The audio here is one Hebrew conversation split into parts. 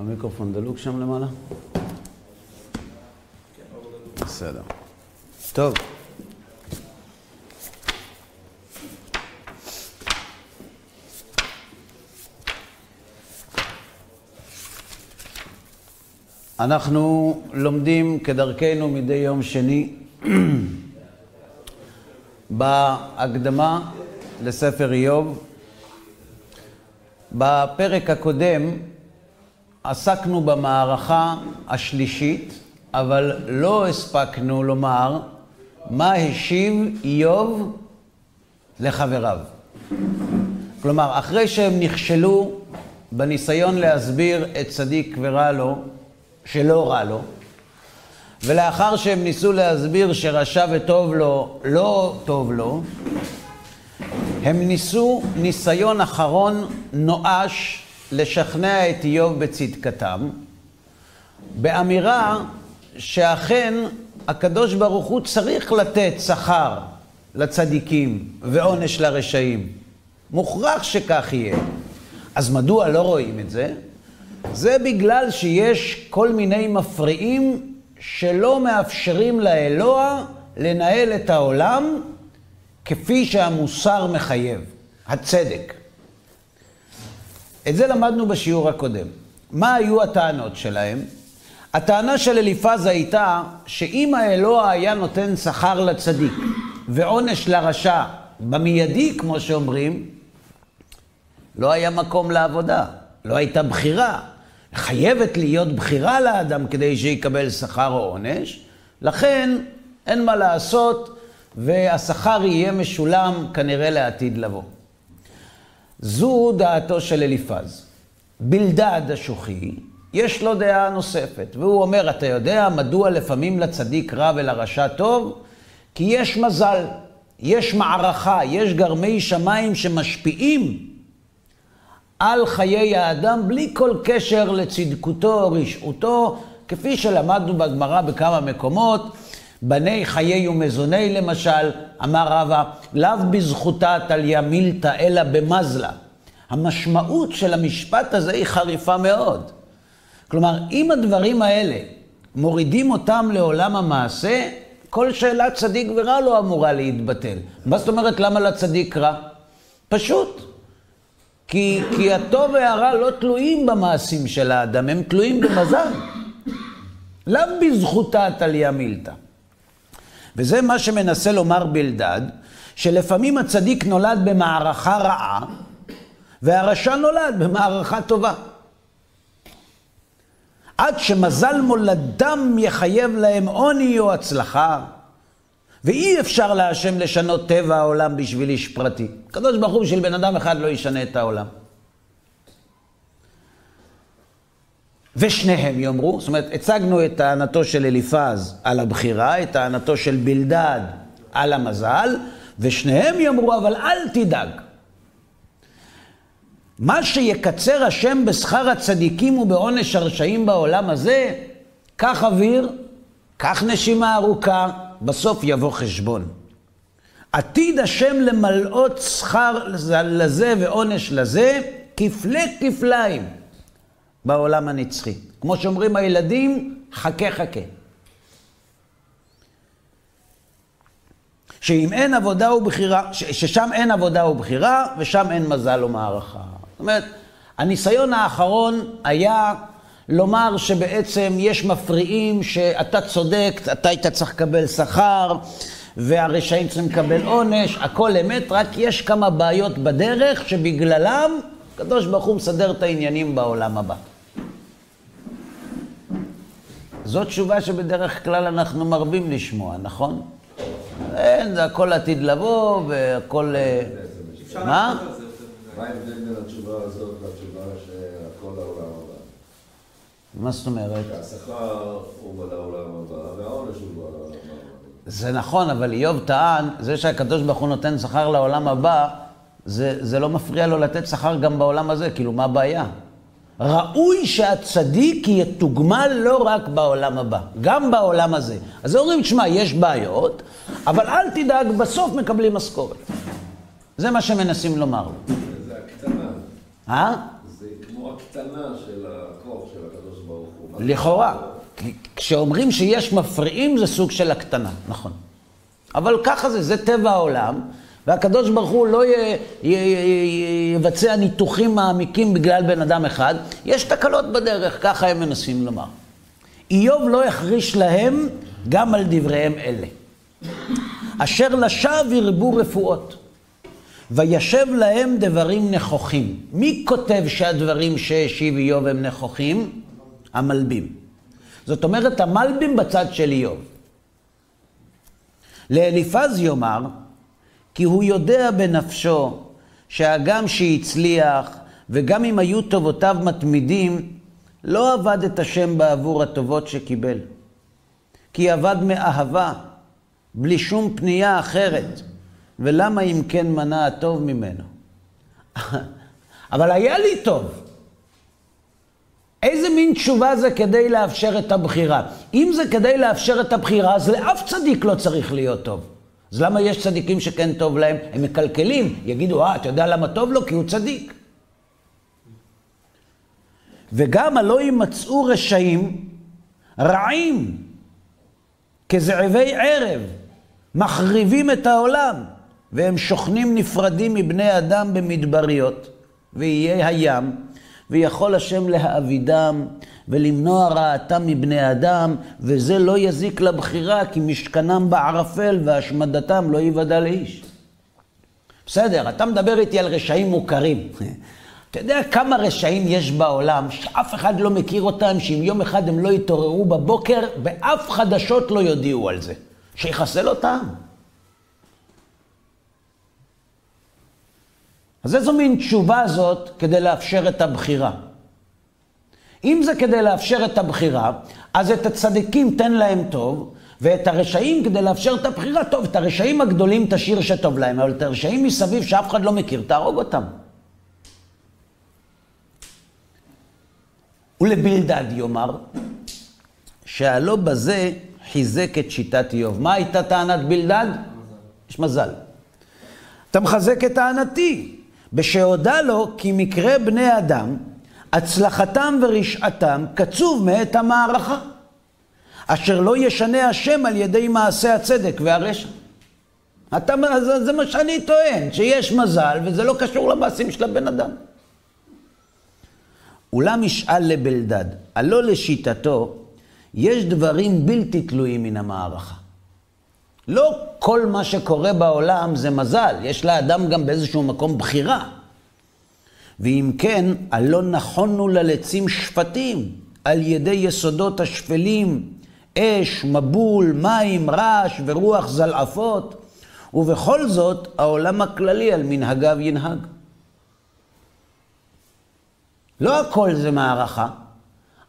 המיקרופון דלוק שם למעלה? בסדר. טוב. אנחנו לומדים כדרכנו מדי יום שני בהקדמה לספר איוב. בפרק הקודם עסקנו במערכה השלישית, אבל לא הספקנו לומר מה השיב איוב לחבריו. כלומר, אחרי שהם נכשלו בניסיון להסביר את צדיק ורע לו, שלא רע לו, ולאחר שהם ניסו להסביר שרשע וטוב לו, לא טוב לו, הם ניסו ניסיון אחרון נואש לשכנע את איוב בצדקתם, באמירה שאכן הקדוש ברוך הוא צריך לתת שכר לצדיקים ועונש לרשעים. מוכרח שכך יהיה. אז מדוע לא רואים את זה? זה בגלל שיש כל מיני מפריעים שלא מאפשרים לאלוה לנהל את העולם כפי שהמוסר מחייב, הצדק. את זה למדנו בשיעור הקודם. מה היו הטענות שלהם? הטענה של אליפז הייתה שאם האלוה היה נותן שכר לצדיק ועונש לרשע במיידי, כמו שאומרים, לא היה מקום לעבודה, לא הייתה בחירה. חייבת להיות בחירה לאדם כדי שיקבל שכר או עונש, לכן אין מה לעשות והשכר יהיה משולם כנראה לעתיד לבוא. זו דעתו של אליפז. בלדד השוחי, יש לו דעה נוספת, והוא אומר, אתה יודע מדוע לפעמים לצדיק רע ולרשע טוב? כי יש מזל, יש מערכה, יש גרמי שמיים שמשפיעים על חיי האדם בלי כל קשר לצדקותו או רשעותו, כפי שלמדנו בגמרא בכמה מקומות, בני חיי ומזוני למשל, אמר רבא, לאו בזכותה תליה מילתא אלא במזלה. המשמעות של המשפט הזה היא חריפה מאוד. כלומר, אם הדברים האלה מורידים אותם לעולם המעשה, כל שאלת צדיק ורע לא אמורה להתבטל. מה זאת אומרת, למה לצדיק רע? פשוט. כי, כי הטוב והרע לא תלויים במעשים של האדם, הם תלויים במזל. לאו בזכותה תליה מילתא. וזה מה שמנסה לומר בלדד, שלפעמים הצדיק נולד במערכה רעה, והרשע נולד במערכה טובה. עד שמזל מולדם יחייב להם עוני או הצלחה, ואי אפשר להשם לשנות טבע העולם בשביל איש פרטי. הקדוש ברוך הוא בשביל בן אדם אחד לא ישנה את העולם. ושניהם יאמרו, זאת אומרת, הצגנו את טענתו של אליפז על הבחירה, את טענתו של בלדד על המזל, ושניהם יאמרו, אבל אל תדאג. מה שיקצר השם בשכר הצדיקים ובעונש הרשעים בעולם הזה, קח אוויר, קח נשימה ארוכה, בסוף יבוא חשבון. עתיד השם למלאות שכר לזה ועונש לזה, כפלי כפליים. בעולם הנצחי. כמו שאומרים הילדים, חכה חכה. שאם אין עבודה ובחירה, ששם אין עבודה ובחירה, ושם אין מזל ומערכה. זאת אומרת, הניסיון האחרון היה לומר שבעצם יש מפריעים שאתה צודק, אתה היית צריך לקבל שכר, והרשעים צריכים לקבל עונש, הכל אמת, רק יש כמה בעיות בדרך שבגללם הקדוש ברוך הוא מסדר את העניינים בעולם הבא. זו תשובה שבדרך כלל אנחנו מרבים לשמוע, נכון? אין, זה הכל עתיד לבוא והכל... אה, מה? מה ההבדל בין התשובה הזאת לתשובה שהכל העולם הבא? מה זאת אומרת? שהשכר הוא בעולם הבא והעונש הוא בעולם הבא. זה נכון, אבל איוב טען, זה שהקדוש ברוך הוא נותן שכר לעולם הבא, זה, זה לא מפריע לו לתת שכר גם בעולם הזה, כאילו, מה הבעיה? ראוי שהצדיק יתוגמל לא רק בעולם הבא, גם בעולם הזה. אז אומרים, תשמע, יש בעיות, אבל אל תדאג, בסוף מקבלים משכורת. זה מה שמנסים לומר לו. זה הקטנה. אה? זה כמו הקטנה של הכוח של הקדוש ברוך הוא. לכאורה. כשאומרים שיש מפריעים זה סוג של הקטנה, נכון. אבל ככה זה, זה טבע העולם, והקדוש ברוך הוא לא י, י, י, יבצע ניתוחים מעמיקים בגלל בן אדם אחד. יש תקלות בדרך, ככה הם מנסים לומר. איוב לא החריש להם גם על דבריהם אלה. אשר לשווא ירבו רפואות, וישב להם דברים נכוחים. מי כותב שהדברים שהשיב איוב הם נכוחים? המלבים. זאת אומרת, המלבים בצד של איוב. לאליפז יאמר, כי הוא יודע בנפשו שהגם שהצליח, וגם אם היו טובותיו מתמידים, לא עבד את השם בעבור הטובות שקיבל. כי עבד מאהבה, בלי שום פנייה אחרת. ולמה אם כן מנע הטוב ממנו? אבל היה לי טוב. איזה מין תשובה זה כדי לאפשר את הבחירה? אם זה כדי לאפשר את הבחירה, אז לאף צדיק לא צריך להיות טוב. אז למה יש צדיקים שכן טוב להם? הם מקלקלים, יגידו, אה, אתה יודע למה טוב לו? כי הוא צדיק. וגם הלא יימצאו רשעים רעים כזאבי ערב, מחריבים את העולם, והם שוכנים נפרדים מבני אדם במדבריות, ויהיה הים, ויכול השם להעבידם ולמנוע רעתם מבני אדם, וזה לא יזיק לבחירה, כי משכנם בערפל והשמדתם לא ייוודע לאיש. בסדר, אתה מדבר איתי על רשעים מוכרים. אתה יודע כמה רשעים יש בעולם שאף אחד לא מכיר אותם, שאם יום אחד הם לא יתעוררו בבוקר, באף חדשות לא יודיעו על זה. שיחסל אותם. אז איזו מין תשובה זאת כדי לאפשר את הבחירה? אם זה כדי לאפשר את הבחירה, אז את הצדיקים תן להם טוב, ואת הרשעים כדי לאפשר את הבחירה, טוב, את הרשעים הגדולים תשאיר שטוב להם, אבל את הרשעים מסביב שאף אחד לא מכיר, תהרוג אותם. ולבלדד יאמר, שהלא בזה חיזק את שיטת איוב. מה הייתה טענת בלדד? יש מזל. אתה מחזק את טענתי, בשהודה לו כי מקרה בני אדם, הצלחתם ורשעתם קצוב מאת המערכה, אשר לא ישנה השם על ידי מעשה הצדק והרשע. אתה, זה, זה מה שאני טוען, שיש מזל וזה לא קשור למעשים של הבן אדם. אולם ישאל לבלדד, הלא לשיטתו, יש דברים בלתי תלויים מן המערכה. לא כל מה שקורה בעולם זה מזל, יש לאדם גם באיזשהו מקום בחירה. ואם כן, הלא נכונו ללצים שפטים על ידי יסודות השפלים, אש, מבול, מים, רעש ורוח זלעפות, ובכל זאת העולם הכללי על מנהגיו ינהג. לא הכל זה מערכה.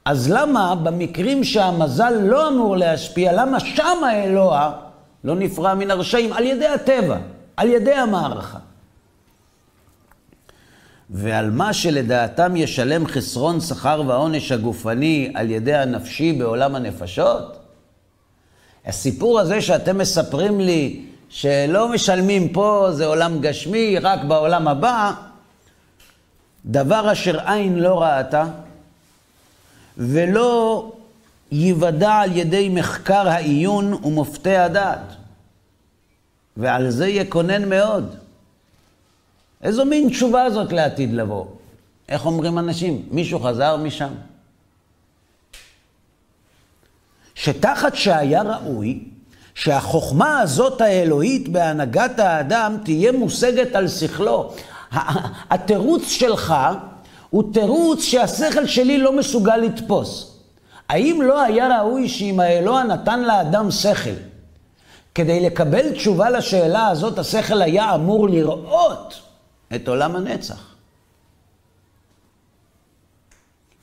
אז למה במקרים שהמזל לא אמור להשפיע, למה שם האלוה לא נפרע מן הרשעים? על ידי הטבע, על ידי המערכה. ועל מה שלדעתם ישלם חסרון שכר והעונש הגופני על ידי הנפשי בעולם הנפשות? הסיפור הזה שאתם מספרים לי שלא משלמים פה, זה עולם גשמי, רק בעולם הבא, דבר אשר עין לא ראתה, ולא ייוודע על ידי מחקר העיון ומופתי הדעת. ועל זה יקונן מאוד. איזו מין תשובה זאת לעתיד לבוא? איך אומרים אנשים? מישהו חזר משם? שתחת שהיה ראוי שהחוכמה הזאת האלוהית בהנהגת האדם תהיה מושגת על שכלו. התירוץ שלך הוא תירוץ שהשכל שלי לא מסוגל לתפוס. האם לא היה ראוי שאם האלוה נתן לאדם שכל, כדי לקבל תשובה לשאלה הזאת, השכל היה אמור לראות את עולם הנצח.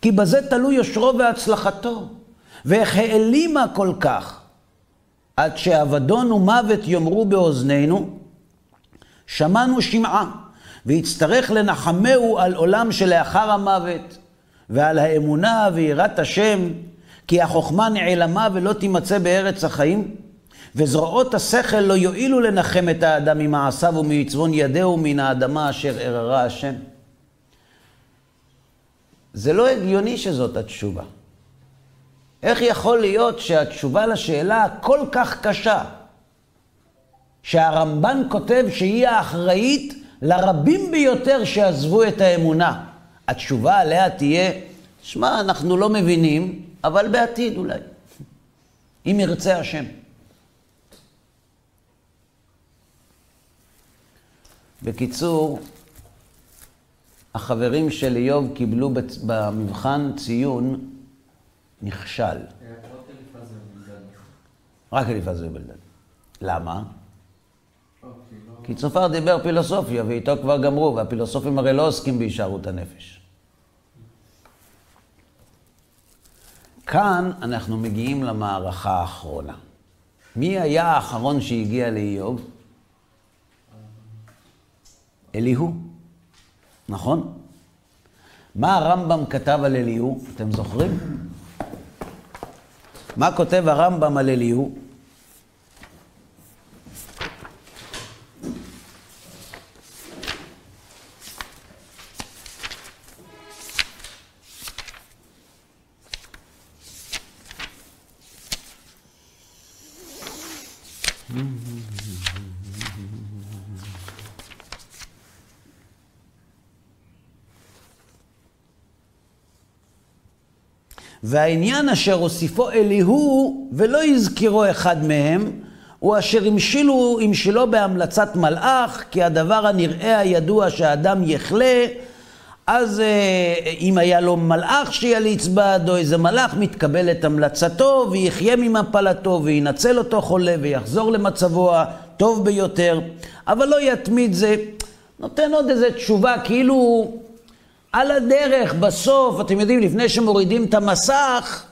כי בזה תלוי יושרו והצלחתו. ואיך העלימה כל כך, עד שאבדון ומוות יאמרו באוזנינו, שמענו שמעה. ויצטרך לנחמהו על עולם שלאחר המוות, ועל האמונה ויראת השם, כי החוכמה נעלמה ולא תימצא בארץ החיים, וזרועות השכל לא יועילו לנחם את האדם ממעשיו ומצבון ידהו מן האדמה אשר עררה השם. זה לא הגיוני שזאת התשובה. איך יכול להיות שהתשובה לשאלה הכל כך קשה, שהרמב"ן כותב שהיא האחראית לרבים ביותר שעזבו את האמונה, התשובה עליה תהיה, שמע, אנחנו לא מבינים, אבל בעתיד אולי, אם ירצה השם. בקיצור, החברים של איוב קיבלו במבחן ציון נכשל. רק אליפז ובלדד. למה? כי צופר דיבר פילוסופיה, ואיתו כבר גמרו, והפילוסופים הרי לא עוסקים בהישארות הנפש. כאן אנחנו מגיעים למערכה האחרונה. מי היה האחרון שהגיע לאיוב? אליהו, נכון? מה הרמב"ם כתב על אליהו? אתם זוכרים? מה כותב הרמב"ם על אליהו? והעניין אשר הוסיפו אליהו ולא הזכירו אחד מהם, הוא אשר המשילו, המשילו בהמלצת מלאך, כי הדבר הנראה הידוע שהאדם יחלה, אז אה, אם היה לו מלאך שיליץ בעדו, איזה מלאך מתקבל את המלצתו ויחיה ממפלתו וינצל אותו חולה ויחזור למצבו הטוב ביותר, אבל לא יתמיד זה. נותן עוד איזה תשובה, כאילו על הדרך, בסוף, אתם יודעים, לפני שמורידים את המסך,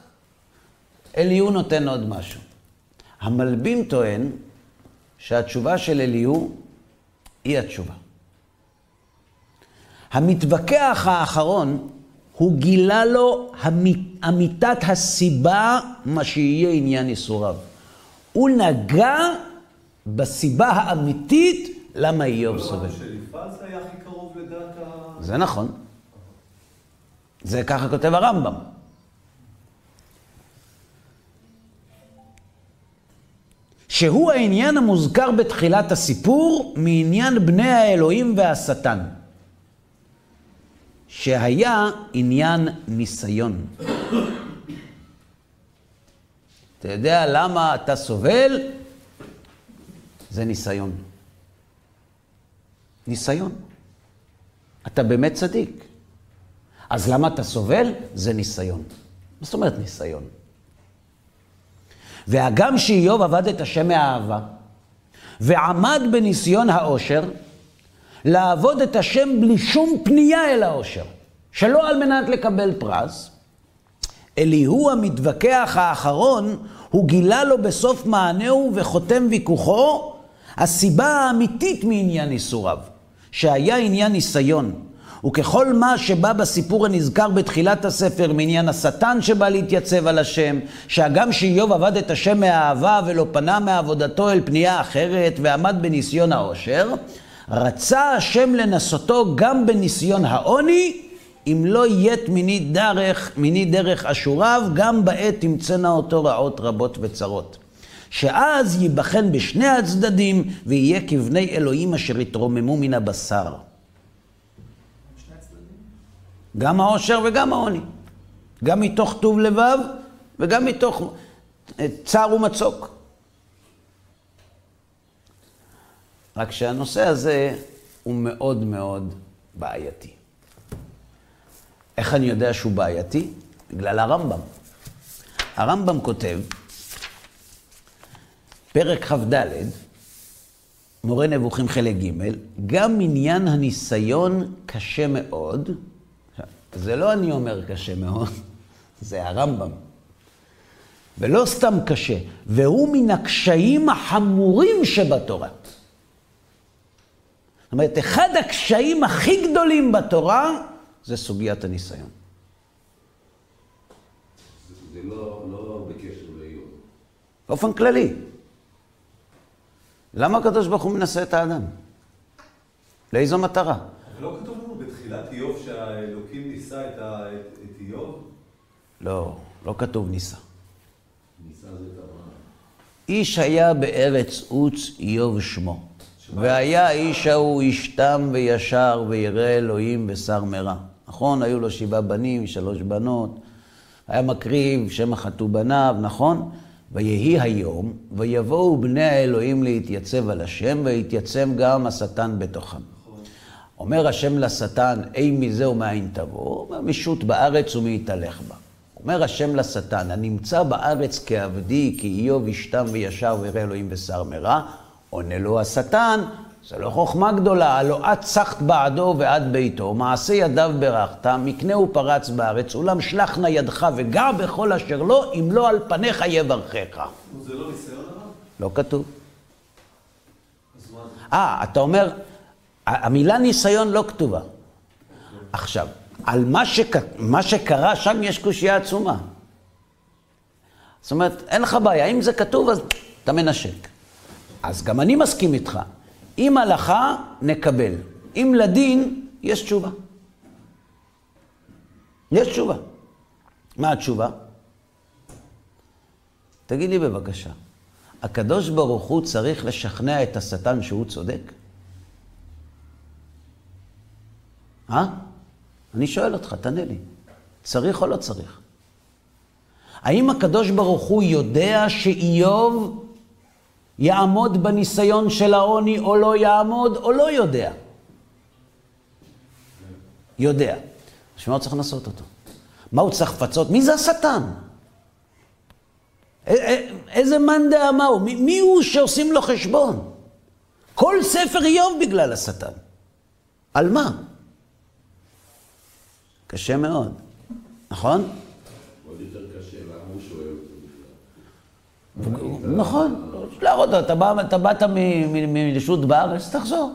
אליהו נותן עוד משהו. המלבים טוען שהתשובה של אליהו היא התשובה. המתווכח האחרון, הוא גילה לו אמיתת הסיבה, מה שיהיה עניין ייסוריו. הוא נגע בסיבה האמיתית למה איוב סובל. זה נכון. זה ככה כותב הרמב"ם. שהוא העניין המוזכר בתחילת הסיפור מעניין בני האלוהים והשטן, שהיה עניין ניסיון. אתה יודע למה אתה סובל? זה ניסיון. ניסיון. אתה באמת צדיק. אז למה אתה סובל? זה ניסיון. מה זאת אומרת ניסיון? והגם שאיוב עבד את השם מאהבה, ועמד בניסיון העושר, לעבוד את השם בלי שום פנייה אל העושר, שלא על מנת לקבל פרס, אליהו המתווכח האחרון, הוא גילה לו בסוף מענהו וחותם ויכוחו, הסיבה האמיתית מעניין איסוריו, שהיה עניין ניסיון. וככל מה שבא בסיפור הנזכר בתחילת הספר מעניין השטן שבא להתייצב על השם, שהגם שאיוב עבד את השם מאהבה ולא פנה מעבודתו אל פנייה אחרת ועמד בניסיון העושר, רצה השם לנסותו גם בניסיון העוני, אם לא יית מיני דרך, מיני דרך אשוריו, גם בעת תמצאנה אותו רעות רבות וצרות. שאז ייבחן בשני הצדדים, ויהיה כבני אלוהים אשר יתרוממו מן הבשר. גם העושר וגם העוני. גם מתוך טוב לבב וגם מתוך אה, צער ומצוק. רק שהנושא הזה הוא מאוד מאוד בעייתי. איך אני יודע שהוא בעייתי? בגלל הרמב"ם. הרמב"ם כותב, פרק כ"ד, מורה נבוכים חלק ג', גם עניין הניסיון קשה מאוד, זה לא אני אומר קשה מאוד, זה הרמב"ם. ולא סתם קשה, והוא מן הקשיים החמורים שבתורה. זאת אומרת, אחד הקשיים הכי גדולים בתורה זה סוגיית הניסיון. זה לא, לא בקשר לאיום. באופן כללי. למה הקדוש ברוך הוא מנסה את האדם? לאיזו מטרה? לא כתוב. בתחילת איוב שהאלוקים ניסה את ה- את את איוב? לא, לא כתוב ניסה. ניסה זה תמר. איש היה בארץ עוץ איוב שמו. והיה האיש ההוא איש תם וישר וירא אלוהים ושר מרע. נכון? היו לו שבעה בנים, שלוש בנות. היה מקריב שם חטאו בניו, נכון? ויהי היום, ויבואו בני האלוהים להתייצב על השם, ויתייצב גם השטן בתוכם. אומר השם לשטן, אי מזה ומאין תבוא? אומר, משוט בארץ ומהתהלך בה. אומר השם לשטן, הנמצא בארץ כעבדי, כי איוב ישתם וישר וירא אלוהים ושר מרע, עונה לו השטן, זה לא חוכמה גדולה, הלא את צחת בעדו ועד ביתו, מעשה ידיו ברכת, מקנהו פרץ בארץ, אולם שלח נא ידך וגע בכל אשר לו, אם לא על פניך יברכך. זה לא ניסיון הרב? לא כתוב. אה, אתה אומר, המילה ניסיון לא כתובה. עכשיו, על מה, שק... מה שקרה שם יש קושייה עצומה. זאת אומרת, אין לך בעיה, אם זה כתוב אז אתה מנשק. אז גם אני מסכים איתך. אם הלכה, נקבל. אם לדין, יש תשובה. יש תשובה. מה התשובה? תגיד לי בבקשה, הקדוש ברוך הוא צריך לשכנע את השטן שהוא צודק? אה? אני שואל אותך, תענה לי. צריך או לא צריך? האם הקדוש ברוך הוא יודע שאיוב יעמוד בניסיון של העוני או לא יעמוד, או לא יודע? יודע. בשביל מה הוא צריך לנסות אותו? מה הוא צריך לפצות? מי זה השטן? איזה מאן דאמה הוא? מי הוא שעושים לו חשבון? כל ספר איוב בגלל השטן. על מה? קשה מאוד, נכון? עוד יותר קשה, למה הוא שואל אותו בכלל? נכון, להראות לו, אתה בא- אתה באת מ- מ- מרשות בארץ, תחזור.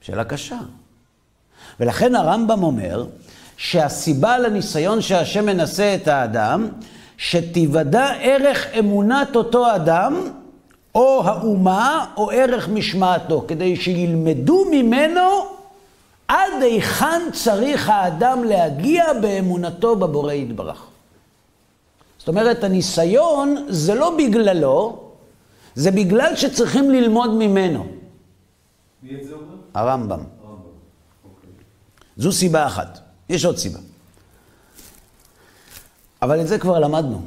שאלה קשה. ולכן הרמב"ם אומר שהסיבה לניסיון שהשם מנסה את האדם, שתיוודע ערך אמונת אותו אדם, או האומה, או ערך משמעתו, כדי שילמדו ממנו עד היכן צריך האדם להגיע באמונתו בבורא יתברך. זאת אומרת, הניסיון זה לא בגללו, זה בגלל שצריכים ללמוד ממנו. מי את זה אומר? הרמב"ם. הרמב"ם. אוקיי. זו סיבה אחת. יש עוד סיבה. אבל את זה כבר למדנו.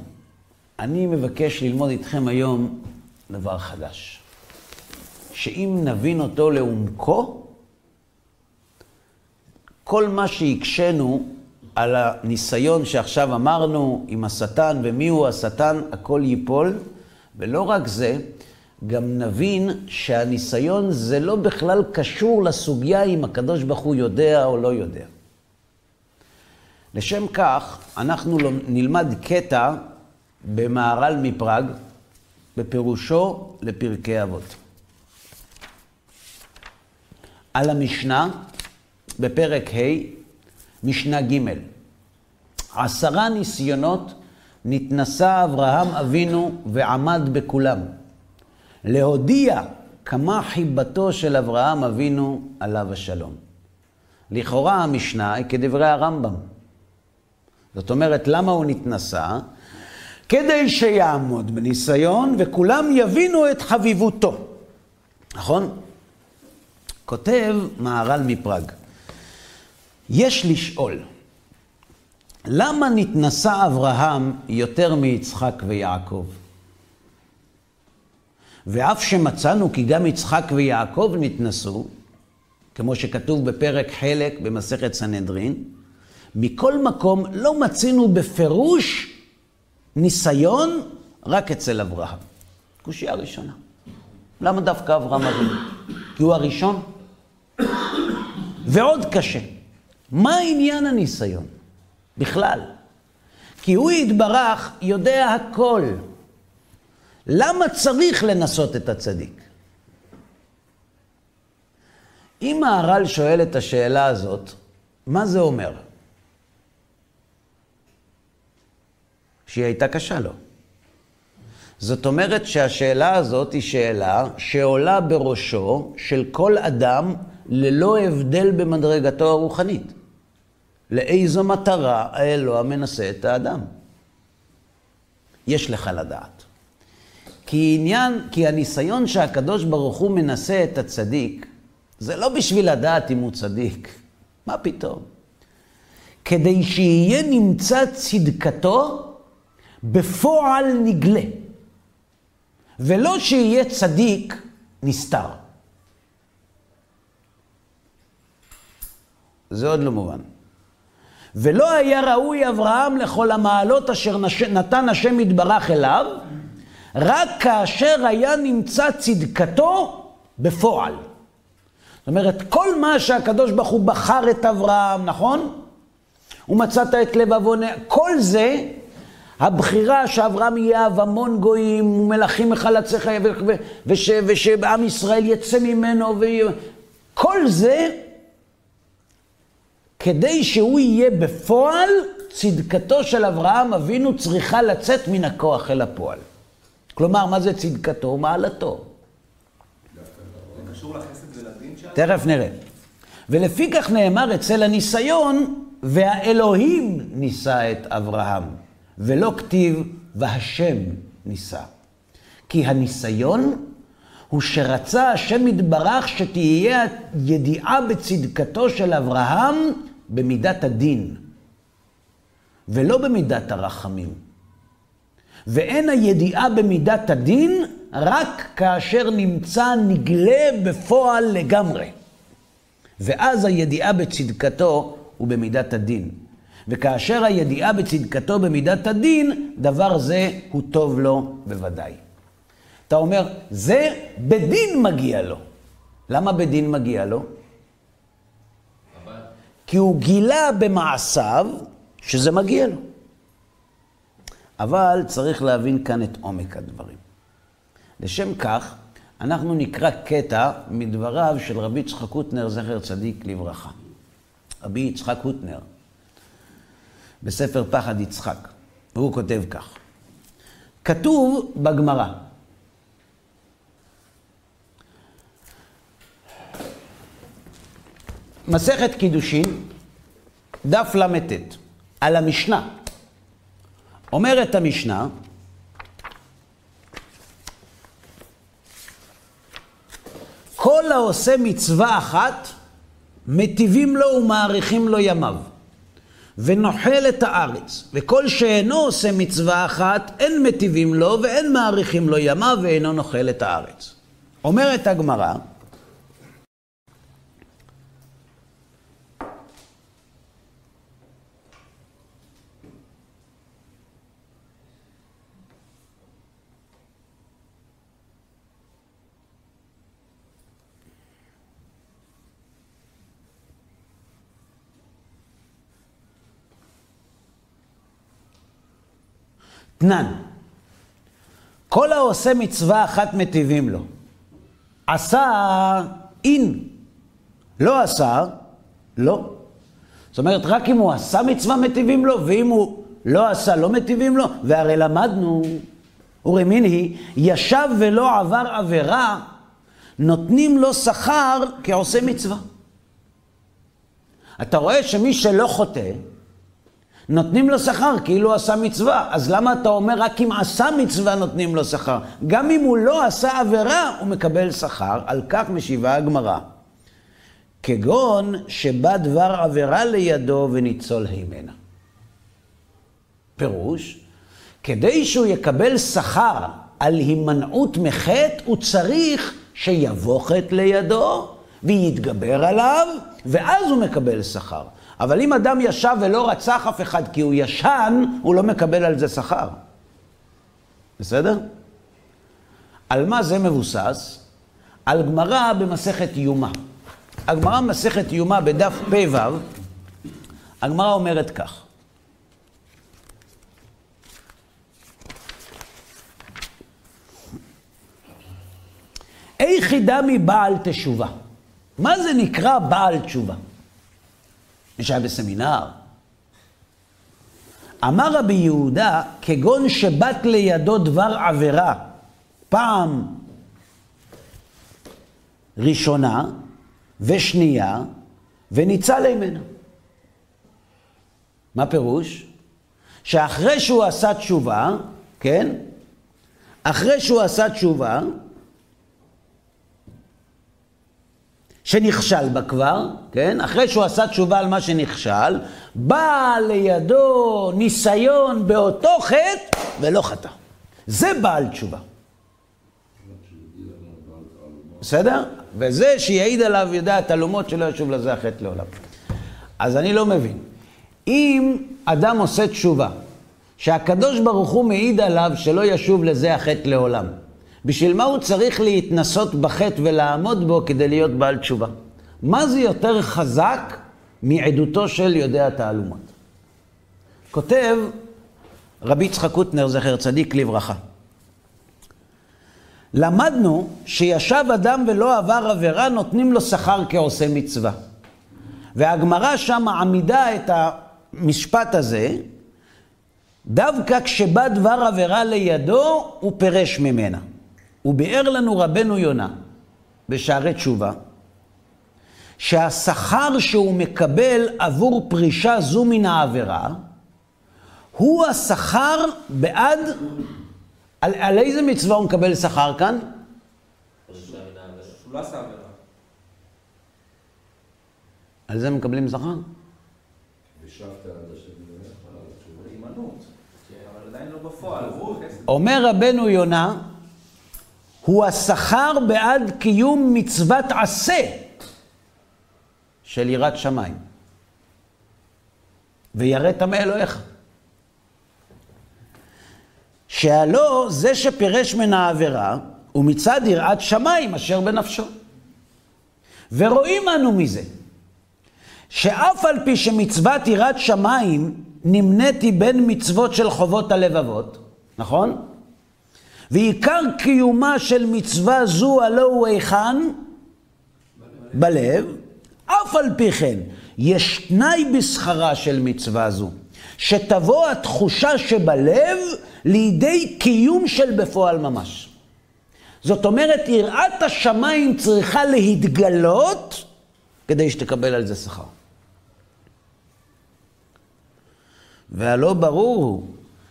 אני מבקש ללמוד איתכם היום דבר חדש. שאם נבין אותו לעומקו, כל מה שהקשינו על הניסיון שעכשיו אמרנו עם השטן ומיהו השטן, הכל ייפול. ולא רק זה, גם נבין שהניסיון זה לא בכלל קשור לסוגיה אם הקדוש ברוך הוא יודע או לא יודע. לשם כך, אנחנו לא- נלמד קטע במהר"ל מפראג, בפירושו לפרקי אבות. על המשנה, בפרק ה', משנה ג' עשרה ניסיונות נתנסה אברהם אבינו ועמד בכולם. להודיע כמה חיבתו של אברהם אבינו עליו השלום. לכאורה המשנה היא כדברי הרמב"ם. זאת אומרת, למה הוא נתנסה? כדי שיעמוד בניסיון וכולם יבינו את חביבותו. נכון? כותב מהר"ל מפראג, יש לשאול, למה נתנסה אברהם יותר מיצחק ויעקב? ואף שמצאנו כי גם יצחק ויעקב נתנסו, כמו שכתוב בפרק חלק במסכת סנהדרין, מכל מקום לא מצינו בפירוש ניסיון רק אצל אברהם. קושייה ראשונה. למה דווקא אברהם אבינו? כי הוא הראשון? ועוד קשה, מה עניין הניסיון? בכלל. כי הוא יתברך יודע הכל. למה צריך לנסות את הצדיק? אם מהר"ל שואל את השאלה הזאת, מה זה אומר? שהיא הייתה קשה לו. זאת אומרת שהשאלה הזאת היא שאלה שעולה בראשו של כל אדם ללא הבדל במדרגתו הרוחנית. לאיזו מטרה האלוה מנסה את האדם. יש לך לדעת. כי עניין, כי הניסיון שהקדוש ברוך הוא מנסה את הצדיק, זה לא בשביל לדעת אם הוא צדיק. מה פתאום? כדי שיהיה נמצא צדקתו בפועל נגלה, ולא שיהיה צדיק נסתר. זה עוד לא מובן. ולא היה ראוי אברהם לכל המעלות אשר נתן השם יתברך אליו, רק כאשר היה נמצא צדקתו בפועל. זאת אומרת, כל מה שהקדוש ברוך הוא בחר את אברהם, נכון? ומצאת את לב עוונה, כל זה, הבחירה שאברהם יהיה אב המון גויים ומלכים מחלציך ושעם ישראל יצא ממנו, ו... כל זה כדי שהוא יהיה בפועל, צדקתו של אברהם אבינו צריכה לצאת מן הכוח אל הפועל. כלומר, מה זה צדקתו? מעלתו. תכף נראה. ולפיכך נאמר אצל הניסיון, והאלוהים ניסה את אברהם, ולא כתיב והשם ניסה. כי הניסיון הוא שרצה השם יתברך שתהיה ידיעה בצדקתו של אברהם במידת הדין, ולא במידת הרחמים. ואין הידיעה במידת הדין רק כאשר נמצא נגלה בפועל לגמרי. ואז הידיעה בצדקתו הוא במידת הדין. וכאשר הידיעה בצדקתו במידת הדין, דבר זה הוא טוב לו בוודאי. אתה אומר, זה בדין מגיע לו. למה בדין מגיע לו? כי הוא גילה במעשיו שזה מגיע לו. אבל צריך להבין כאן את עומק הדברים. לשם כך, אנחנו נקרא קטע מדבריו של רבי יצחק הוטנר, זכר צדיק לברכה. רבי יצחק הוטנר, בספר פחד יצחק, והוא כותב כך: כתוב בגמרא, מסכת קידושין, דף ל"ט, על המשנה. אומרת המשנה, כל העושה מצווה אחת, מטיבים לו ומאריכים לו ימיו, ונוחל את הארץ. וכל שאינו עושה מצווה אחת, אין מטיבים לו ואין מאריכים לו ימיו, ואינו נוחל את הארץ. אומרת הגמרא, תנן. כל העושה מצווה אחת מטיבים לו. עשה אין, לא עשה, לא. זאת אומרת, רק אם הוא עשה מצווה מטיבים לו, ואם הוא לא עשה, לא מטיבים לו, והרי למדנו, אורי מיני, ישב ולא עבר עבירה, נותנים לו שכר כעושה מצווה. אתה רואה שמי שלא חוטא, נותנים לו שכר כאילו עשה מצווה. אז למה אתה אומר רק אם עשה מצווה נותנים לו שכר? גם אם הוא לא עשה עבירה, הוא מקבל שכר. על כך משיבה הגמרא. כגון שבא דבר עבירה לידו וניצול הימנה. פירוש, כדי שהוא יקבל שכר על הימנעות מחטא, הוא צריך שיבוא חטא לידו ויתגבר עליו, ואז הוא מקבל שכר. אבל אם אדם ישב ולא רצח אף אחד כי הוא ישן, הוא לא מקבל על זה שכר. בסדר? על מה זה מבוסס? על גמרא במסכת יומא. הגמרא במסכת יומא בדף פ"ו, הגמרא אומרת כך: איך ידע מבעל תשובה? מה זה נקרא בעל תשובה? מי שהיה בסמינר. אמר רבי יהודה, כגון שבת לידו דבר עבירה פעם ראשונה, ושנייה, וניצל ממנה. מה פירוש? שאחרי שהוא עשה תשובה, כן? אחרי שהוא עשה תשובה, שנכשל בה כבר, כן? אחרי שהוא עשה תשובה על מה שנכשל, בא לידו ניסיון באותו חטא ולא חטא. זה בעל תשובה. בסדר? וזה שיעיד עליו יודע תעלומות שלא ישוב לזה החטא לעולם. אז אני לא מבין. אם אדם עושה תשובה, שהקדוש ברוך הוא מעיד עליו שלא ישוב לזה החטא לעולם, בשביל מה הוא צריך להתנסות בחטא ולעמוד בו כדי להיות בעל תשובה? מה זה יותר חזק מעדותו של יודע תעלומות? כותב רבי יצחק קוטנר, זכר צדיק לברכה. למדנו שישב אדם ולא עבר עבירה, נותנים לו שכר כעושה מצווה. והגמרא שם עמידה את המשפט הזה, דווקא כשבא דבר עבירה לידו, הוא פירש ממנה. הוא ביאר לנו רבנו יונה בשערי תשובה, שהשכר שהוא מקבל עבור פרישה זו מן העבירה, הוא השכר בעד, על, על איזה מצווה הוא מקבל שכר כאן? על זה מקבלים שכר? עדיין לא. אומר רבנו יונה, הוא השכר בעד קיום מצוות עשה של יראת שמיים. ויראת מאלוהיך. שהלא זה שפירש מן העבירה הוא מצד יראת שמיים אשר בנפשו. ורואים אנו מזה, שאף על פי שמצוות יראת שמיים נמניתי בין מצוות של חובות הלבבות, נכון? ועיקר קיומה של מצווה זו הלא הוא היכן? בלב. אף על פי כן, יש תנאי בשכרה של מצווה זו, שתבוא התחושה שבלב לידי קיום של בפועל ממש. זאת אומרת, יראת השמיים צריכה להתגלות כדי שתקבל על זה שכר. והלא ברור הוא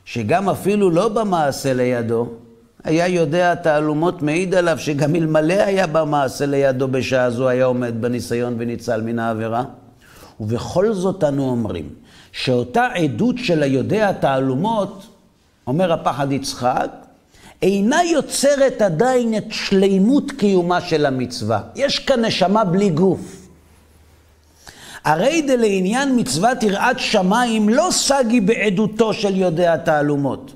שגם אפילו לא במעשה לידו, היה יודע תעלומות מעיד עליו שגם אלמלא היה במעשה לידו בשעה זו היה עומד בניסיון וניצל מן העבירה. ובכל זאת אנו אומרים שאותה עדות של היודע תעלומות, אומר הפחד יצחק, אינה יוצרת עדיין את שלימות קיומה של המצווה. יש כאן נשמה בלי גוף. הרי דלעניין מצוות יראת שמיים לא סגי בעדותו של יודע תעלומות.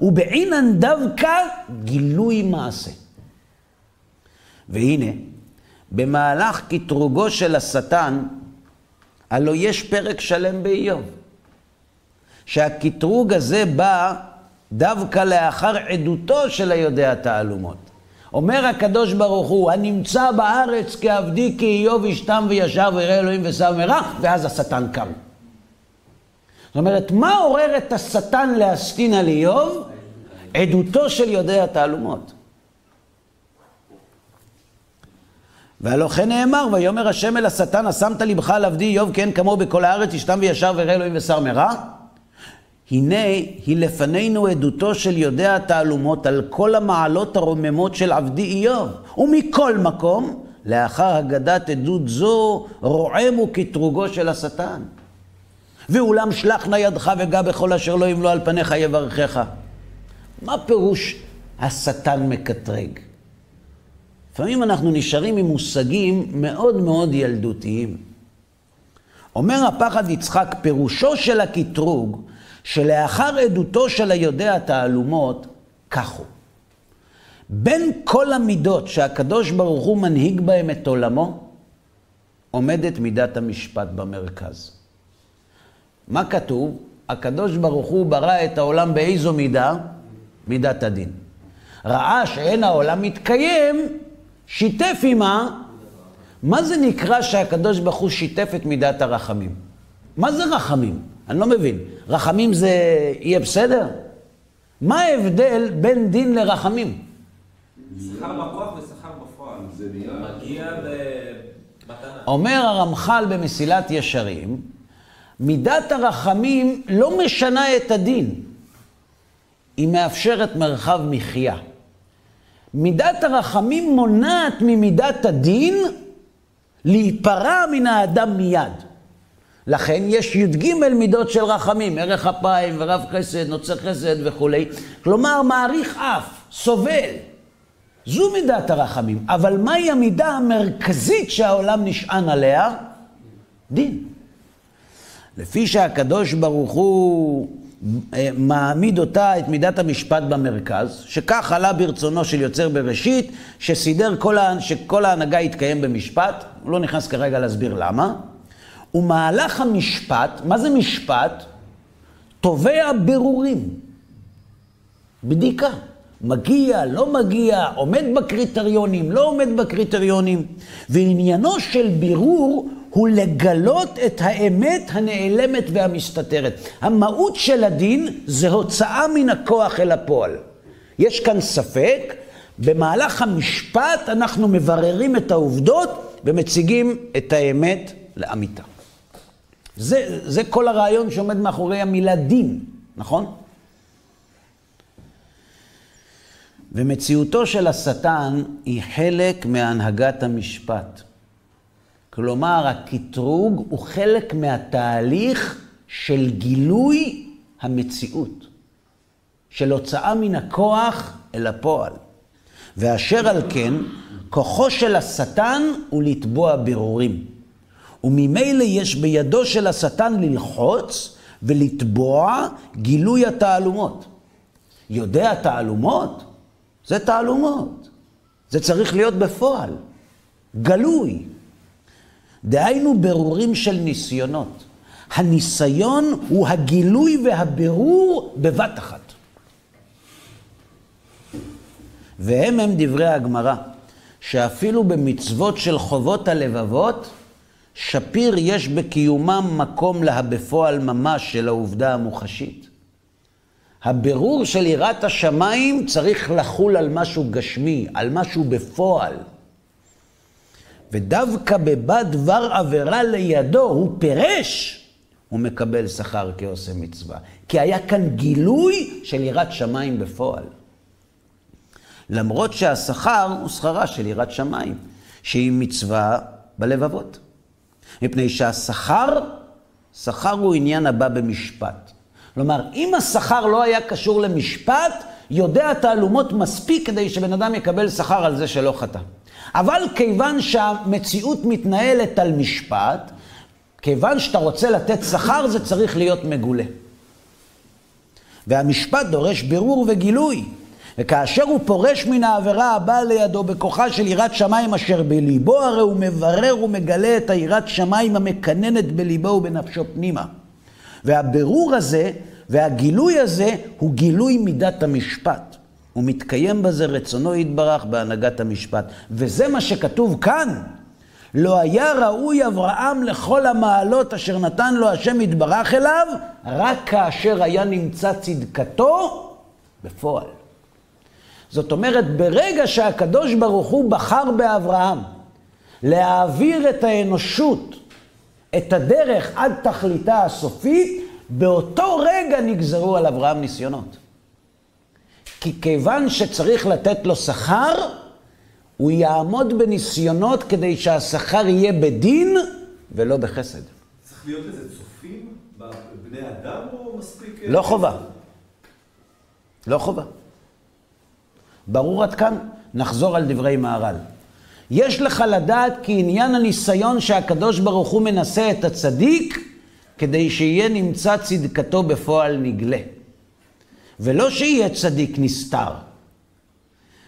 ובעינן דווקא גילוי מעשה. והנה, במהלך קטרוגו של השטן, הלא יש פרק שלם באיוב. שהקטרוג הזה בא דווקא לאחר עדותו של היודע תעלומות. אומר הקדוש ברוך הוא, הנמצא בארץ כעבדי כאיוב ישתם וישר ויראה אלוהים ושם מרע, ואז השטן קם. זאת אומרת, מה עורר את השטן להסטין על איוב? עדותו של יודע תעלומות. והלא כן נאמר, ויאמר השם אל השטן, השמת לבך על עבדי איוב, כן כמוהו בכל הארץ, ישתם וישר ויראה אלוהים ושר מרע. הנה היא לפנינו עדותו של יודע תעלומות על כל המעלות הרוממות של עבדי איוב. ומכל מקום, לאחר הגדת עדות זו, רועם הוא קטרוגו של השטן. ואולם שלח נא ידך וגע בכל אשר לא ימלוא על פניך יברכך. מה פירוש השטן מקטרג? לפעמים אנחנו נשארים עם מושגים מאוד מאוד ילדותיים. אומר הפחד יצחק, פירושו של הקטרוג, שלאחר עדותו של היודע תעלומות, כך הוא. בין כל המידות שהקדוש ברוך הוא מנהיג בהם את עולמו, עומדת מידת המשפט במרכז. מה כתוב? הקדוש ברוך הוא ברא את העולם באיזו מידה? מידת הדין. ראה שאין העולם מתקיים, שיתף עימה. מה זה נקרא שהקדוש ברוך הוא שיתף את מידת הרחמים? מה זה רחמים? אני לא מבין. רחמים זה יהיה בסדר? מה ההבדל בין דין לרחמים? שכר בכוח ושכר בפועל. זה. מגיע במתנה. אומר הרמח"ל במסילת ישרים, מידת הרחמים לא משנה את הדין, היא מאפשרת מרחב מחיה. מידת הרחמים מונעת ממידת הדין להיפרע מן האדם מיד. לכן יש י"ג מידות של רחמים, ערך אפיים ורב חסד, נוצר חסד וכולי. כלומר, מעריך אף, סובל. זו מידת הרחמים. אבל מהי המידה המרכזית שהעולם נשען עליה? דין. לפי שהקדוש ברוך הוא מעמיד אותה, את מידת המשפט במרכז, שכך עלה ברצונו של יוצר בראשית, שסידר כל, ה... שכל ההנהגה יתקיים במשפט, הוא לא נכנס כרגע להסביר למה, ומהלך המשפט, מה זה משפט? תובע בירורים, בדיקה. מגיע, לא מגיע, עומד בקריטריונים, לא עומד בקריטריונים. ועניינו של בירור הוא לגלות את האמת הנעלמת והמסתתרת. המהות של הדין זה הוצאה מן הכוח אל הפועל. יש כאן ספק, במהלך המשפט אנחנו מבררים את העובדות ומציגים את האמת לאמיתה. זה, זה כל הרעיון שעומד מאחורי המילה דין, נכון? ומציאותו של השטן היא חלק מהנהגת המשפט. כלומר, הקטרוג הוא חלק מהתהליך של גילוי המציאות, של הוצאה מן הכוח אל הפועל. ואשר על כן, כוחו של השטן הוא לתבוע בירורים. וממילא יש בידו של השטן ללחוץ ולתבוע גילוי התעלומות. יודע תעלומות? זה תעלומות. זה צריך להיות בפועל, גלוי. דהיינו ברורים של ניסיונות. הניסיון הוא הגילוי והבירור בבת אחת. והם הם דברי הגמרא, שאפילו במצוות של חובות הלבבות, שפיר יש בקיומם מקום לה בפועל ממש של העובדה המוחשית. הבירור של יראת השמיים צריך לחול על משהו גשמי, על משהו בפועל. ודווקא בבא דבר עבירה לידו, הוא פירש, הוא מקבל שכר כעושה מצווה. כי היה כאן גילוי של יראת שמיים בפועל. למרות שהשכר הוא שכרה של יראת שמיים, שהיא מצווה בלבבות. מפני שהשכר, שכר הוא עניין הבא במשפט. כלומר, אם השכר לא היה קשור למשפט, יודע תעלומות מספיק כדי שבן אדם יקבל שכר על זה שלא חטא. אבל כיוון שהמציאות מתנהלת על משפט, כיוון שאתה רוצה לתת שכר, זה צריך להיות מגולה. והמשפט דורש בירור וגילוי. וכאשר הוא פורש מן העבירה הבאה לידו בכוחה של יראת שמיים אשר בליבו, הרי הוא מברר ומגלה את היראת שמיים המקננת בליבו ובנפשו פנימה. והבירור הזה והגילוי הזה הוא גילוי מידת המשפט. ומתקיים בזה רצונו יתברך בהנהגת המשפט. וזה מה שכתוב כאן. לא היה ראוי אברהם לכל המעלות אשר נתן לו השם יתברך אליו, רק כאשר היה נמצא צדקתו בפועל. זאת אומרת, ברגע שהקדוש ברוך הוא בחר באברהם להעביר את האנושות, את הדרך עד תכליתה הסופית, באותו רגע נגזרו על אברהם ניסיונות. כי כיוון שצריך לתת לו שכר, הוא יעמוד בניסיונות כדי שהשכר יהיה בדין ולא בחסד. צריך להיות איזה צופים בבני אדם או מספיק... לא חובה. לא חובה. ברור עד כאן? נחזור על דברי מהר"ל. יש לך לדעת כי עניין הניסיון שהקדוש ברוך הוא מנסה את הצדיק, כדי שיהיה נמצא צדקתו בפועל נגלה. ולא שיהיה צדיק נסתר.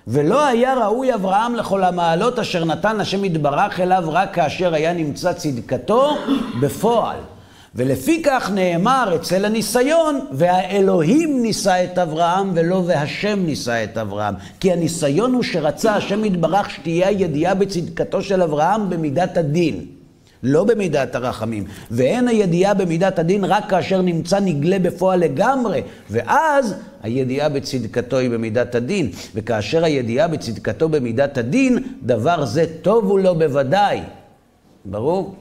ולא היה ראוי אברהם לכל המעלות אשר נתן השם יתברך אליו רק כאשר היה נמצא צדקתו בפועל. ולפי כך נאמר אצל הניסיון, והאלוהים ניסה את אברהם ולא והשם ניסה את אברהם. כי הניסיון הוא שרצה השם יתברך שתהיה הידיעה בצדקתו של אברהם במידת הדין. לא במידת הרחמים. ואין הידיעה במידת הדין רק כאשר נמצא נגלה בפועל לגמרי, ואז הידיעה בצדקתו היא במידת הדין. וכאשר הידיעה בצדקתו במידת הדין, דבר זה טוב הוא לו בוודאי. ברור?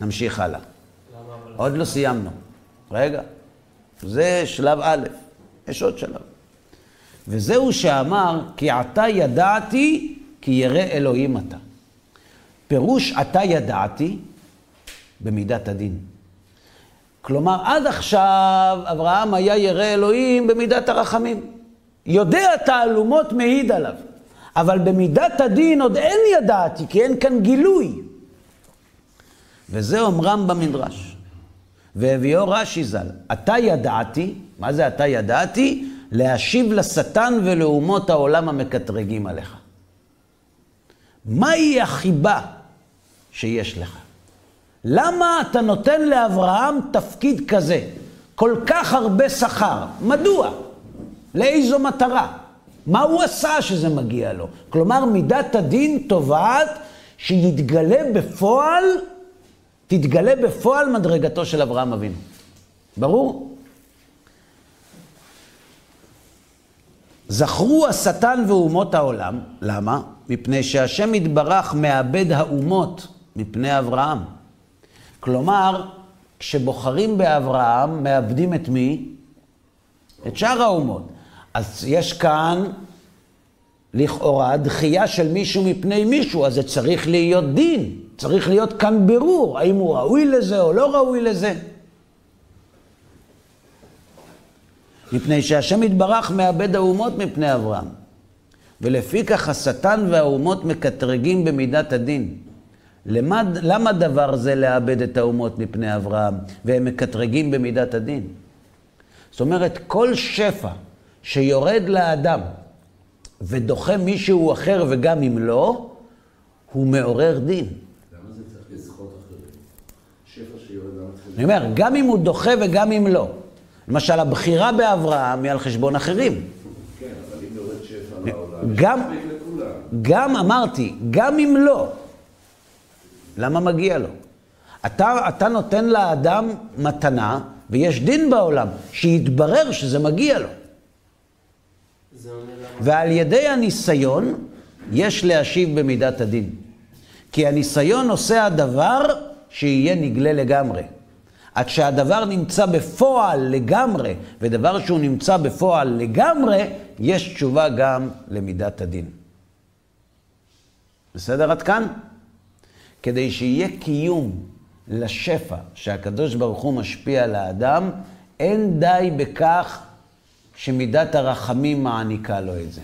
נמשיך הלאה. עוד לא סיימנו. רגע, זה שלב א', יש עוד שלב. וזהו שאמר, כי עתה ידעתי, כי ירא אלוהים אתה. פירוש עתה ידעתי, במידת הדין. כלומר, עד עכשיו אברהם היה ירא אלוהים במידת הרחמים. יודע תעלומות מעיד עליו. אבל במידת הדין עוד אין ידעתי, כי אין כאן גילוי. וזה אומרם במדרש. והביאו רש"י ז"ל, אתה ידעתי, מה זה אתה ידעתי? להשיב לשטן ולאומות העולם המקטרגים עליך. מהי החיבה שיש לך? למה אתה נותן לאברהם תפקיד כזה? כל כך הרבה שכר. מדוע? לאיזו מטרה? מה הוא עשה שזה מגיע לו? כלומר, מידת הדין תובעת שיתגלה בפועל, תתגלה בפועל מדרגתו של אברהם אבינו. ברור? זכרו השטן ואומות העולם, למה? מפני שהשם יתברך מאבד האומות מפני אברהם. כלומר, כשבוחרים באברהם, מאבדים את מי? את שאר האומות. אז יש כאן, לכאורה, דחייה של מישהו מפני מישהו, אז זה צריך להיות דין. צריך להיות כאן בירור, האם הוא ראוי לזה או לא ראוי לזה. מפני שהשם יתברך מאבד האומות מפני אברהם. ולפי כך השטן והאומות מקטרגים במידת הדין. למה, למה דבר זה לאבד את האומות מפני אברהם, והם מקטרגים במידת הדין? זאת אומרת, כל שפע שיורד לאדם ודוחה מישהו אחר וגם אם לא, הוא מעורר דין. למה זה צריך לזכות אחרים? שפע שיורד צריך... אני אומר, גם אם הוא דוחה וגם אם לא. למשל, הבחירה באברהם היא על חשבון אחרים. כן, אבל אם יורד שפע לעולם, יש גם- מספיק לכולם. גם, אמרתי, גם אם לא, למה מגיע לו? אתה, אתה נותן לאדם מתנה, ויש דין בעולם, שיתברר שזה מגיע לו. ועל ידי הניסיון, יש להשיב במידת הדין. כי הניסיון עושה הדבר שיהיה נגלה לגמרי. עד שהדבר נמצא בפועל לגמרי, ודבר שהוא נמצא בפועל לגמרי, יש תשובה גם למידת הדין. בסדר עד כאן? כדי שיהיה קיום לשפע שהקדוש ברוך הוא משפיע על האדם, אין די בכך שמידת הרחמים מעניקה לו את זה.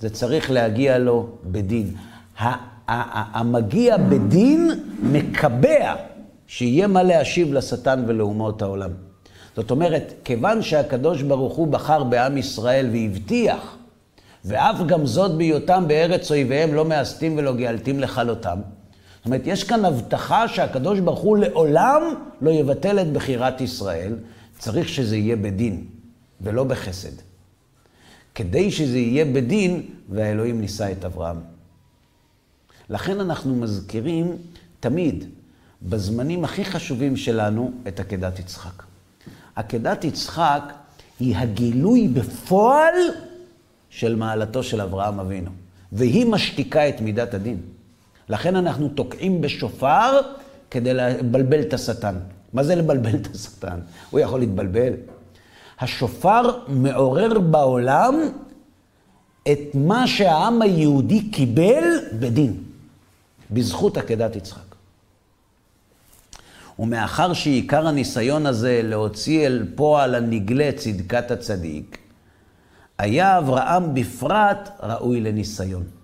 זה צריך להגיע לו בדין. המגיע בדין מקבע שיהיה מה להשיב לשטן ולאומות העולם. זאת אומרת, כיוון שהקדוש ברוך הוא בחר בעם ישראל והבטיח, ואף גם זאת בהיותם בארץ אויביהם לא מאסתים ולא גאלתים לכלותם. זאת אומרת, יש כאן הבטחה שהקדוש ברוך הוא לעולם לא יבטל את בחירת ישראל, צריך שזה יהיה בדין ולא בחסד. כדי שזה יהיה בדין, והאלוהים נישא את אברהם. לכן אנחנו מזכירים תמיד, בזמנים הכי חשובים שלנו, את עקדת יצחק. עקדת יצחק היא הגילוי בפועל של מעלתו של אברהם אבינו, והיא משתיקה את מידת הדין. לכן אנחנו תוקעים בשופר כדי לבלבל את השטן. מה זה לבלבל את השטן? הוא יכול להתבלבל. השופר מעורר בעולם את מה שהעם היהודי קיבל בדין, בזכות עקדת יצחק. ומאחר שעיקר הניסיון הזה להוציא אל פועל הנגלה צדקת הצדיק, היה אברהם בפרט ראוי לניסיון.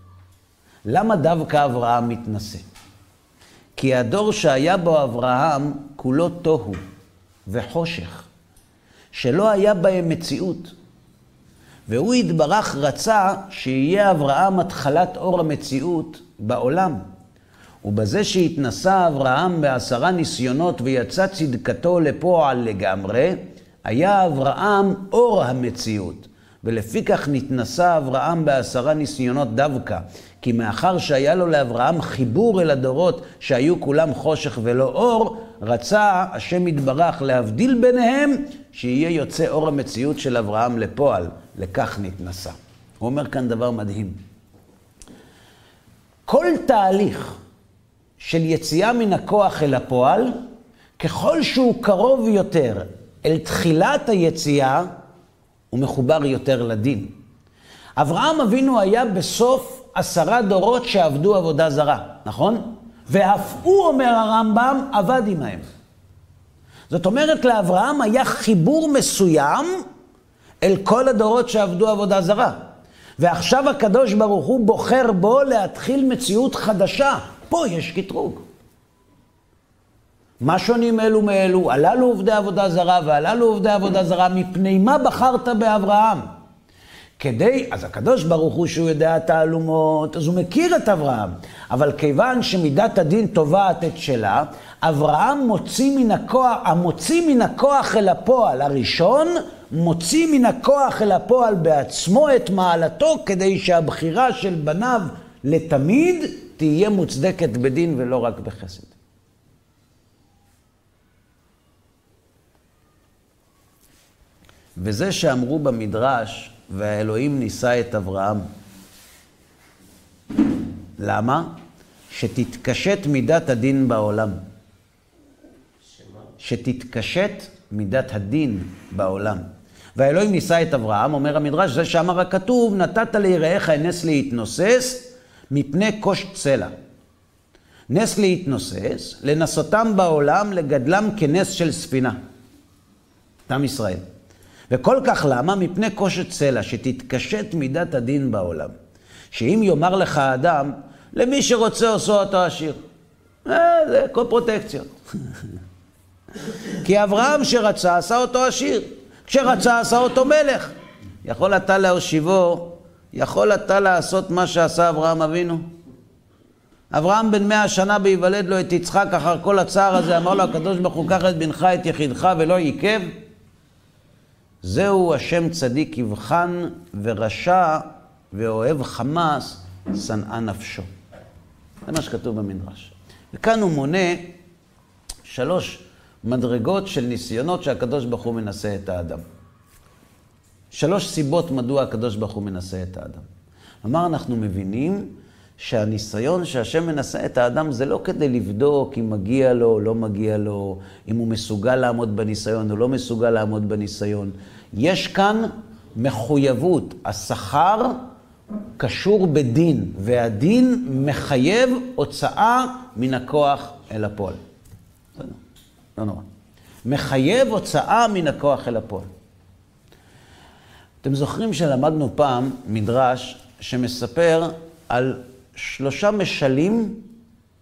למה דווקא אברהם מתנשא? כי הדור שהיה בו אברהם כולו תוהו וחושך, שלא היה בהם מציאות. והוא יתברך רצה שיהיה אברהם התחלת אור המציאות בעולם. ובזה שהתנסה אברהם בעשרה ניסיונות ויצא צדקתו לפועל לגמרי, היה אברהם אור המציאות. ולפיכך נתנסה אברהם בעשרה ניסיונות דווקא, כי מאחר שהיה לו לאברהם חיבור אל הדורות שהיו כולם חושך ולא אור, רצה השם יתברך להבדיל ביניהם, שיהיה יוצא אור המציאות של אברהם לפועל. לכך נתנסה. הוא אומר כאן דבר מדהים. כל תהליך של יציאה מן הכוח אל הפועל, ככל שהוא קרוב יותר אל תחילת היציאה, הוא מחובר יותר לדין. אברהם אבינו היה בסוף עשרה דורות שעבדו עבודה זרה, נכון? ואף הוא, אומר הרמב"ם, עבד עמהם. זאת אומרת, לאברהם היה חיבור מסוים אל כל הדורות שעבדו עבודה זרה. ועכשיו הקדוש ברוך הוא בוחר בו להתחיל מציאות חדשה. פה יש קטרוג. מה שונים אלו מאלו? הללו עובדי עבודה זרה והללו עובדי עבודה זרה, מפני מה בחרת באברהם? כדי, אז הקדוש ברוך הוא שהוא יודע תעלומות, אז הוא מכיר את אברהם. אבל כיוון שמידת הדין תובעת את שלה, אברהם מוציא מן הכוח, המוציא מן הכוח אל הפועל הראשון, מוציא מן הכוח אל הפועל בעצמו את מעלתו, כדי שהבחירה של בניו לתמיד תהיה מוצדקת בדין ולא רק בחסד. וזה שאמרו במדרש, והאלוהים נישא את אברהם. למה? שתתקשט מידת הדין בעולם. שמה? שתתקשט מידת הדין בעולם. והאלוהים נישא את אברהם, אומר המדרש, זה שאמר הכתוב, נתת ליראיך נס להתנוסס מפני קוש צלע. נס להתנוסס, לנסותם בעולם, לגדלם כנס של ספינה. עם ישראל. וכל כך למה? מפני קושת סלע, שתתקשט מידת הדין בעולם. שאם יאמר לך אדם, למי שרוצה עושו אותו עשיר. אה, זה כל פרוטקציות. כי אברהם שרצה, עשה אותו עשיר. כשרצה, עשה אותו מלך. יכול אתה להושיבו, יכול אתה לעשות מה שעשה אברהם אבינו? אברהם בן מאה שנה בהיוולד לו את יצחק אחר כל הצער הזה, אמר לו הקדוש ברוך הוא, קח את בנך את יחידך ולא עיכב. זהו השם צדיק יבחן ורשע ואוהב חמאס, שנאה נפשו. זה מה שכתוב במדרש. וכאן הוא מונה שלוש מדרגות של ניסיונות שהקדוש ברוך הוא מנסה את האדם. שלוש סיבות מדוע הקדוש ברוך הוא מנסה את האדם. כלומר, אנחנו מבינים שהניסיון שהשם מנסה את האדם זה לא כדי לבדוק אם מגיע לו או לא מגיע לו, אם הוא מסוגל לעמוד בניסיון או לא מסוגל לעמוד בניסיון. יש כאן מחויבות. השכר קשור בדין, והדין מחייב הוצאה מן הכוח אל הפועל. לא נורא. מחייב הוצאה מן הכוח אל הפועל. אתם זוכרים שלמדנו פעם מדרש שמספר על משלים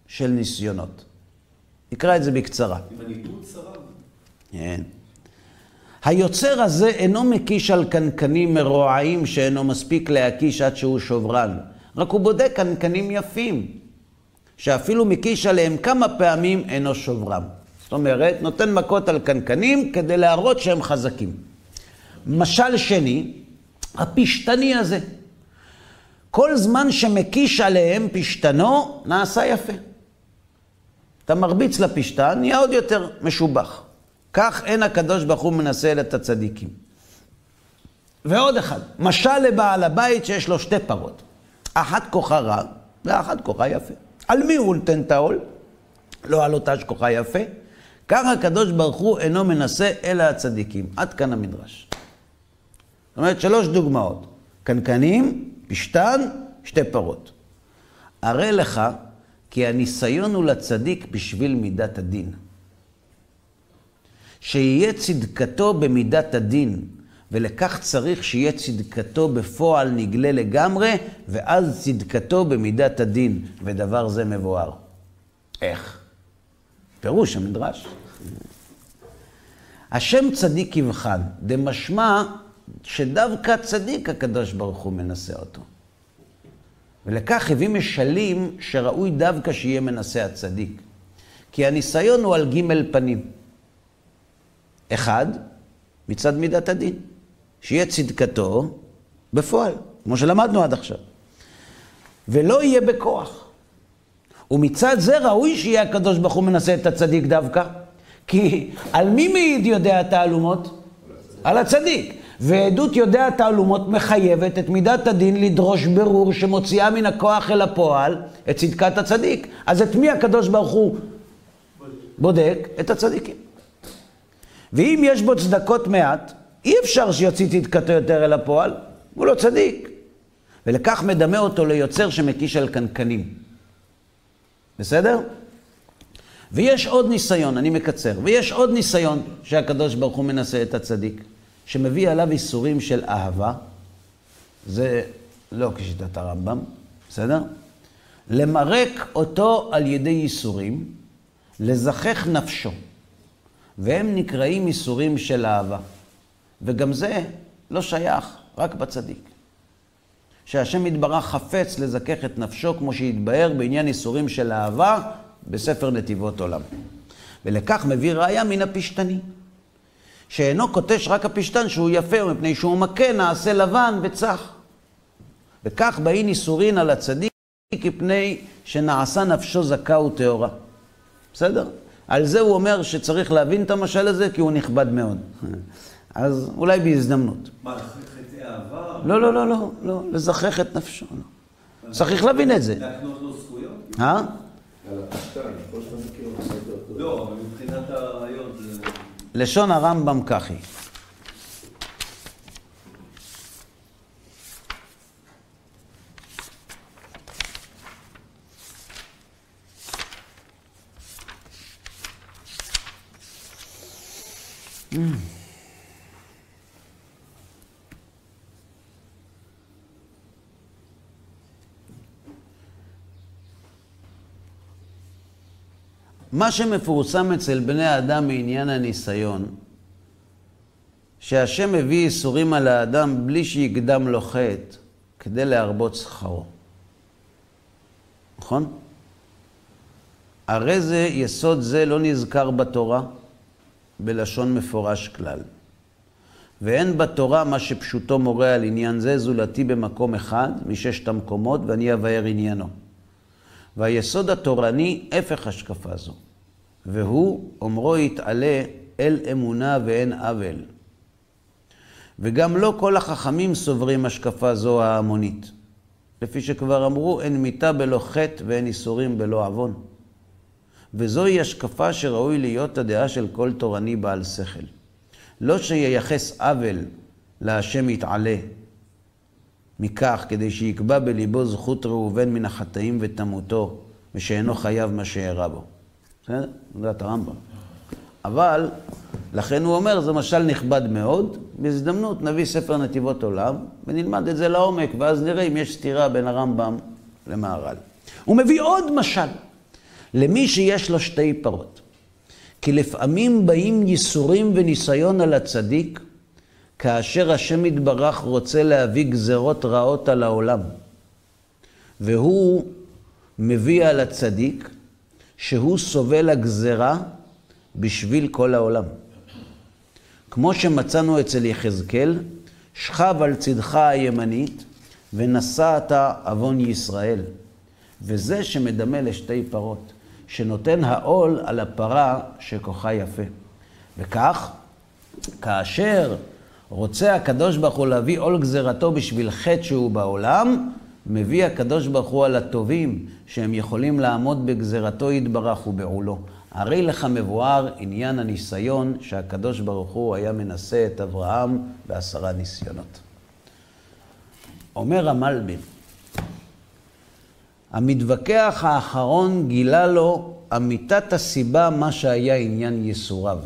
של ניסיונות. נקרא את זה בקצרה. עם הנידוד שרד. כן. היוצר הזה אינו מקיש על קנקנים מרועעים שאינו מספיק להקיש עד שהוא שברן, רק הוא בודק קנקנים יפים, שאפילו מקיש עליהם כמה פעמים אינו שברם. זאת אומרת, נותן מכות על קנקנים כדי להראות שהם חזקים. משל שני, הפשתני הזה. כל זמן שמקיש עליהם פשתנו, נעשה יפה. אתה מרביץ לפשתן, נהיה עוד יותר משובח. כך אין הקדוש ברוך הוא מנסה את הצדיקים. ועוד אחד, משל לבעל הבית שיש לו שתי פרות. אחת כוחה רע ואחת כוחה יפה. על מי הוא נותן את העול? לא על אותה שכוחה יפה. כך הקדוש ברוך הוא אינו מנסה אלא הצדיקים. עד כאן המדרש. זאת אומרת, שלוש דוגמאות. קנקנים, פשתן, שתי פרות. הרי לך כי הניסיון הוא לצדיק בשביל מידת הדין. שיהיה צדקתו במידת הדין, ולכך צריך שיהיה צדקתו בפועל נגלה לגמרי, ואז צדקתו במידת הדין, ודבר זה מבואר. איך? פירוש המדרש. השם צדיק יבחן, דמשמע שדווקא צדיק הקדוש ברוך הוא מנסה אותו. ולכך הביא משלים שראוי דווקא שיהיה מנסה הצדיק. כי הניסיון הוא על ג' פנים. אחד, מצד מידת הדין. שיהיה צדקתו בפועל, כמו שלמדנו עד עכשיו. ולא יהיה בכוח. ומצד זה ראוי שיהיה הקדוש ברוך הוא מנסה את הצדיק דווקא. כי על מי מעיד יודע תעלומות? על הצדיק. ועדות יודע תעלומות מחייבת את מידת הדין לדרוש ברור שמוציאה מן הכוח אל הפועל את צדקת הצדיק. אז את מי הקדוש ברוך הוא בודק? את הצדיקים. ואם יש בו צדקות מעט, אי אפשר שיוציא צדקתו יותר אל הפועל, הוא לא צדיק. ולכך מדמה אותו ליוצר שמקיש על קנקנים. בסדר? ויש עוד ניסיון, אני מקצר, ויש עוד ניסיון שהקדוש ברוך הוא מנסה את הצדיק, שמביא עליו איסורים של אהבה, זה לא כשיטת הרמב"ם, בסדר? למרק אותו על ידי ייסורים, לזכך נפשו, והם נקראים איסורים של אהבה. וגם זה לא שייך רק בצדיק. שהשם יתברך חפץ לזכך את נפשו כמו שהתבהר בעניין איסורים של אהבה בספר נתיבות עולם. ולכך מביא ראיה מן הפשתני. שאינו קוטש רק הפשתן שהוא יפה, מפני שהוא מכה נעשה לבן וצח. וכך באין איסורין על הצדיק, כפני שנעשה נפשו זכה וטהורה. בסדר? על זה הוא אומר שצריך להבין את המשל הזה, כי הוא נכבד מאוד. אז אולי בהזדמנות. מה, חטאי העבר? לא, לא, לא, לא, לא, לזכך את נפשו. לא. צריך להבין את זה. להקנות לו זכויות? אה? על הפשטן, כמו שאתה מכיר. לא, אבל מבחינת הרעיון זה... לשון הרמב"ם כך היא. מה שמפורסם אצל בני האדם מעניין הניסיון, שהשם מביא איסורים על האדם בלי שיקדם לו חטא, כדי להרבות שכרו. נכון? הרי זה, יסוד זה לא נזכר בתורה בלשון מפורש כלל. ואין בתורה מה שפשוטו מורה על עניין זה, זולתי במקום אחד מששת המקומות, ואני אבאר עניינו. והיסוד התורני, הפך השקפה זו. והוא, אומרו יתעלה אל אמונה ואין עוול. וגם לא כל החכמים סוברים השקפה זו ההמונית. לפי שכבר אמרו, אין מיתה בלא חטא ואין איסורים בלא עוון. וזוהי השקפה שראוי להיות הדעה של כל תורני בעל שכל. לא שייחס עוול להשם יתעלה מכך, כדי שיקבע בליבו זכות ראובן מן החטאים ותמותו, ושאינו חייב מה שאירע בו. בסדר? זה הרמב"ם. אבל, לכן הוא אומר, זה משל נכבד מאוד, בהזדמנות נביא ספר נתיבות עולם, ונלמד את זה לעומק, ואז נראה אם יש סתירה בין הרמב"ם למהר"ל. הוא מביא עוד משל, למי שיש לו שתי פרות. כי לפעמים באים ייסורים וניסיון על הצדיק, כאשר השם יתברך רוצה להביא גזרות רעות על העולם. והוא מביא על הצדיק שהוא סובל הגזרה בשביל כל העולם. כמו שמצאנו אצל יחזקאל, שכב על צדך הימנית ונשאת עוון ישראל. וזה שמדמה לשתי פרות, שנותן העול על הפרה שכוחה יפה. וכך, כאשר רוצה הקדוש ברוך הוא להביא עול גזירתו בשביל חטא שהוא בעולם, מביא הקדוש ברוך הוא על הטובים שהם יכולים לעמוד בגזירתו יתברך ובעולו. הרי לך מבואר עניין הניסיון שהקדוש ברוך הוא היה מנסה את אברהם בעשרה ניסיונות. אומר המלבין, המתווכח האחרון גילה לו אמיתת הסיבה מה שהיה עניין ייסוריו,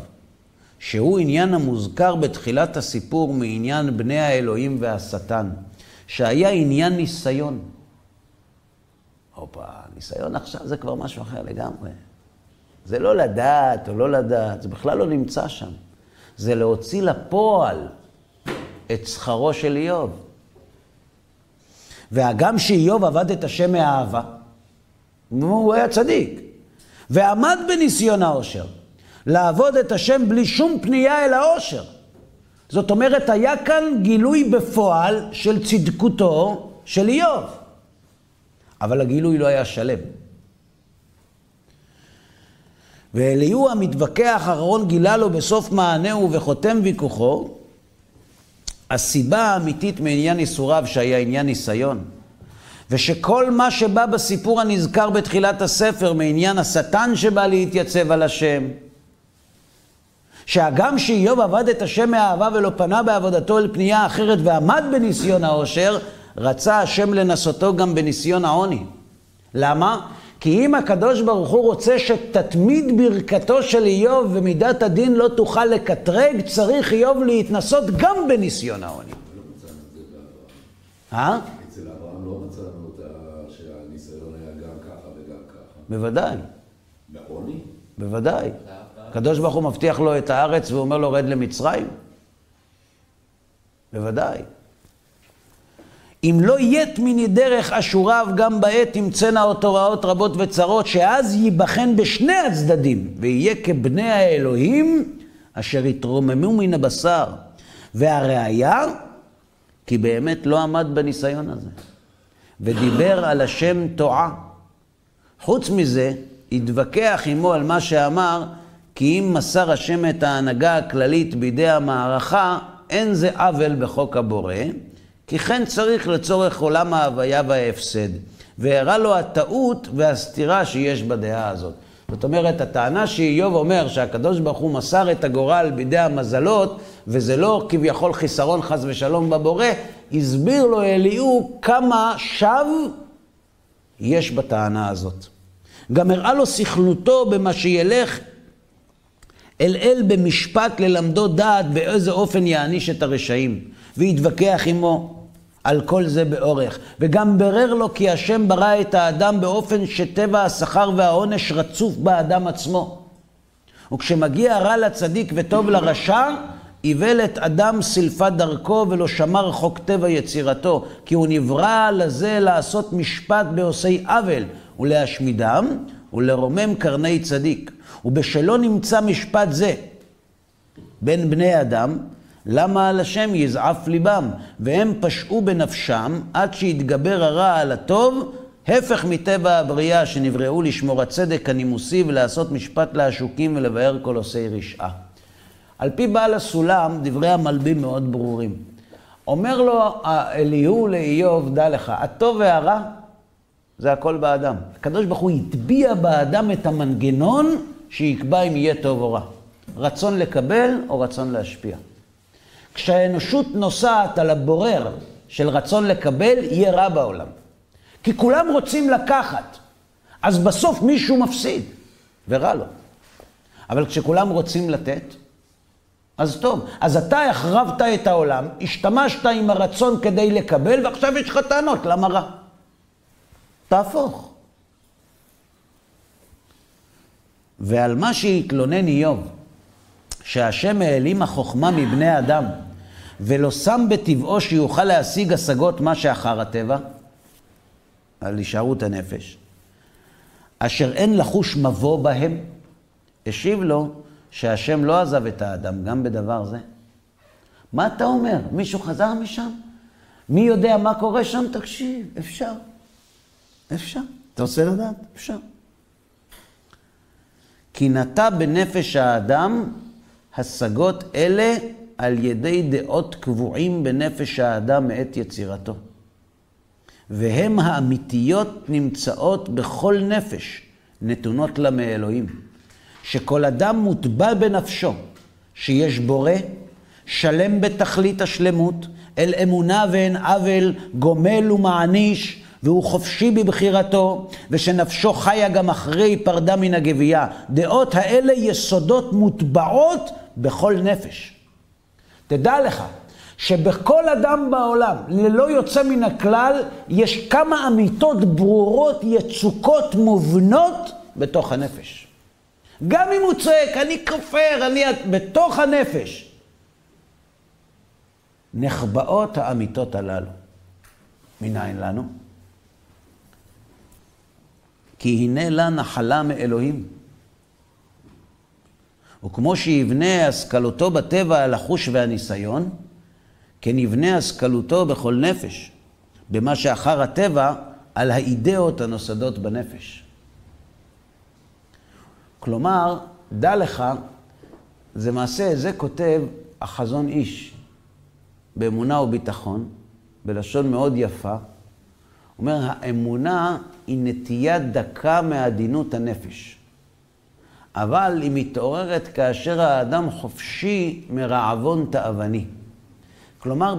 שהוא עניין המוזכר בתחילת הסיפור מעניין בני האלוהים והשטן. שהיה עניין ניסיון. הופה, ניסיון עכשיו זה כבר משהו אחר לגמרי. זה לא לדעת או לא לדעת, זה בכלל לא נמצא שם. זה להוציא לפועל את שכרו של איוב. והגם שאיוב עבד את השם מאהבה, הוא היה צדיק, ועמד בניסיון העושר, לעבוד את השם בלי שום פנייה אל העושר. זאת אומרת, היה כאן גילוי בפועל של צדקותו של איוב. אבל הגילוי לא היה שלם. ואליהו המתווכח, אהרון גילה לו בסוף מענהו וחותם ויכוחו, הסיבה האמיתית מעניין ייסוריו שהיה עניין ניסיון, ושכל מה שבא בסיפור הנזכר בתחילת הספר מעניין השטן שבא להתייצב על השם, שהגם שאיוב עבד את השם מאהבה ולא פנה בעבודתו אל פנייה אחרת ועמד בניסיון העושר, רצה השם לנסותו גם בניסיון העוני. למה? כי אם הקדוש ברוך הוא רוצה שתתמיד ברכתו של איוב ומידת הדין לא תוכל לקטרג, צריך איוב להתנסות גם בניסיון העוני. לא. אה? אצל אברהם לא מצאנו את שהניסיון היה גם ככה וגם ככה. בוודאי, בעוני? בוודאי. הקדוש ברוך הוא מבטיח לו את הארץ ואומר לו רד למצרים? בוודאי. אם לא יט מיני דרך אשוריו גם בעת תמצאנה אותו רעות רבות וצרות, שאז ייבחן בשני הצדדים, ויהיה כבני האלוהים אשר יתרוממו מן הבשר. והראיה, כי באמת לא עמד בניסיון הזה, ודיבר על השם טועה. חוץ מזה, התווכח עמו על מה שאמר, כי אם מסר השם את ההנהגה הכללית בידי המערכה, אין זה עוול בחוק הבורא, כי כן צריך לצורך עולם ההוויה וההפסד. והראה לו הטעות והסתירה שיש בדעה הזאת. זאת אומרת, הטענה שאיוב אומר שהקדוש ברוך הוא מסר את הגורל בידי המזלות, וזה לא כביכול חיסרון חס ושלום בבורא, הסביר לו אליהו כמה שווא יש בטענה הזאת. גם הראה לו סכלותו במה שילך אל אל במשפט ללמדו דעת באיזה אופן יעניש את הרשעים, והתווכח עמו על כל זה באורך, וגם ברר לו כי השם ברא את האדם באופן שטבע השכר והעונש רצוף באדם עצמו. וכשמגיע רע לצדיק וטוב לרשע, איוולת אדם סילפה דרכו ולא שמר חוק טבע יצירתו, כי הוא נברא לזה לעשות משפט בעושי עוול ולהשמידם ולרומם קרני צדיק. ובשלא נמצא משפט זה בין בני אדם, למה על השם יזעף ליבם, והם פשעו בנפשם עד שיתגבר הרע על הטוב, הפך מטבע הבריאה שנבראו לשמור הצדק הנימוסי ולעשות משפט לעשוקים ולבאר כל עושי רשעה. על פי בעל הסולם, דברי המלבים מאוד ברורים. אומר לו אליהו לאיוב, דע לך, הטוב והרע זה הכל באדם. הקדוש ברוך הוא הטביע באדם את המנגנון שיקבע אם יהיה טוב או רע. רצון לקבל או רצון להשפיע. כשהאנושות נוסעת על הבורר של רצון לקבל, יהיה רע בעולם. כי כולם רוצים לקחת, אז בסוף מישהו מפסיד, ורע לו. אבל כשכולם רוצים לתת, אז טוב. אז אתה החרבת את העולם, השתמשת עם הרצון כדי לקבל, ועכשיו יש לך טענות, למה רע? תהפוך. ועל מה שהתלונן איוב, שהשם העלים החוכמה מבני אדם, ולא שם בטבעו שיוכל להשיג השגות מה שאחר הטבע, על הישארות הנפש, אשר אין לחוש מבוא בהם, השיב לו שהשם לא עזב את האדם גם בדבר זה. מה אתה אומר? מישהו חזר משם? מי יודע מה קורה שם? תקשיב, אפשר. אפשר. אתה רוצה לדעת? אפשר. כי נטע בנפש האדם השגות אלה על ידי דעות קבועים בנפש האדם מעת יצירתו. והם האמיתיות נמצאות בכל נפש, נתונות לה מאלוהים. שכל אדם מוטבע בנפשו, שיש בורא, שלם בתכלית השלמות, אל אמונה ואין עוול, גומל ומעניש, והוא חופשי בבחירתו, ושנפשו חיה גם אחרי פרדה מן הגבייה. דעות האלה יסודות מוטבעות בכל נפש. תדע לך שבכל אדם בעולם, ללא יוצא מן הכלל, יש כמה אמיתות ברורות, יצוקות, מובנות בתוך הנפש. גם אם הוא צועק, אני כופר, אני... בתוך הנפש. נחבאות האמיתות הללו. מניין לנו? כי הנה לה נחלה מאלוהים. וכמו שיבנה השכלותו בטבע על החוש והניסיון, כן יבנה השכלותו בכל נפש, במה שאחר הטבע, על האידאות הנוסדות בנפש. כלומר, דע לך, זה מעשה, זה כותב החזון איש, באמונה וביטחון, בלשון מאוד יפה. אומר, האמונה היא נטייה דקה מעדינות הנפש. אבל היא מתעוררת כאשר האדם חופשי מרעבון תאווני. כלומר,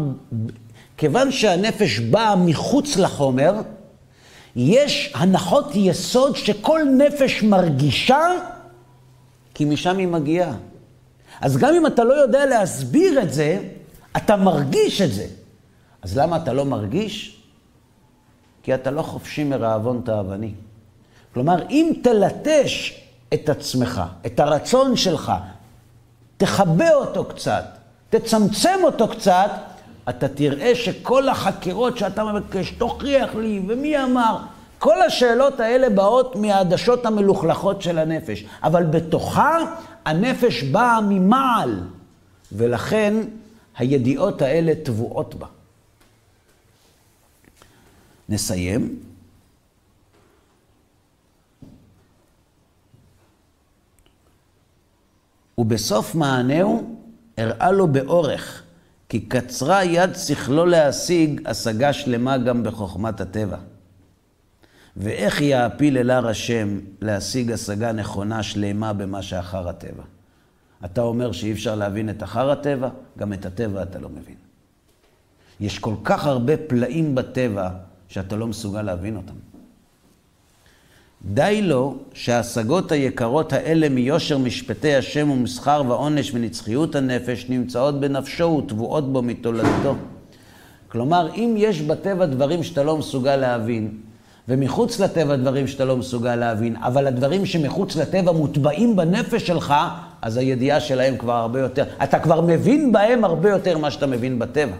כיוון שהנפש באה מחוץ לחומר, יש הנחות יסוד שכל נפש מרגישה, כי משם היא מגיעה. אז גם אם אתה לא יודע להסביר את זה, אתה מרגיש את זה. אז למה אתה לא מרגיש? כי אתה לא חופשי מרעבון תאווני. כלומר, אם תלטש את עצמך, את הרצון שלך, תכבה אותו קצת, תצמצם אותו קצת, אתה תראה שכל החקירות שאתה מבקש, תוכיח לי, ומי אמר, כל השאלות האלה באות מהעדשות המלוכלכות של הנפש, אבל בתוכה הנפש באה ממעל, ולכן הידיעות האלה טבועות בה. נסיים. ובסוף מענהו הראה לו באורך, כי קצרה יד שכלו להשיג השגה שלמה גם בחוכמת הטבע. ואיך יעפיל אל הר השם להשיג השגה נכונה שלמה במה שאחר הטבע? אתה אומר שאי אפשר להבין את אחר הטבע, גם את הטבע אתה לא מבין. יש כל כך הרבה פלאים בטבע שאתה לא מסוגל להבין אותם. די לו שההשגות היקרות האלה מיושר משפטי השם ומסחר ועונש ונצחיות הנפש נמצאות בנפשו וטבועות בו מתולדתו. כלומר, אם יש בטבע דברים שאתה לא מסוגל להבין, ומחוץ לטבע דברים שאתה לא מסוגל להבין, אבל הדברים שמחוץ לטבע מוטבעים בנפש שלך, אז הידיעה שלהם כבר הרבה יותר, אתה כבר מבין בהם הרבה יותר ממה שאתה מבין בטבע.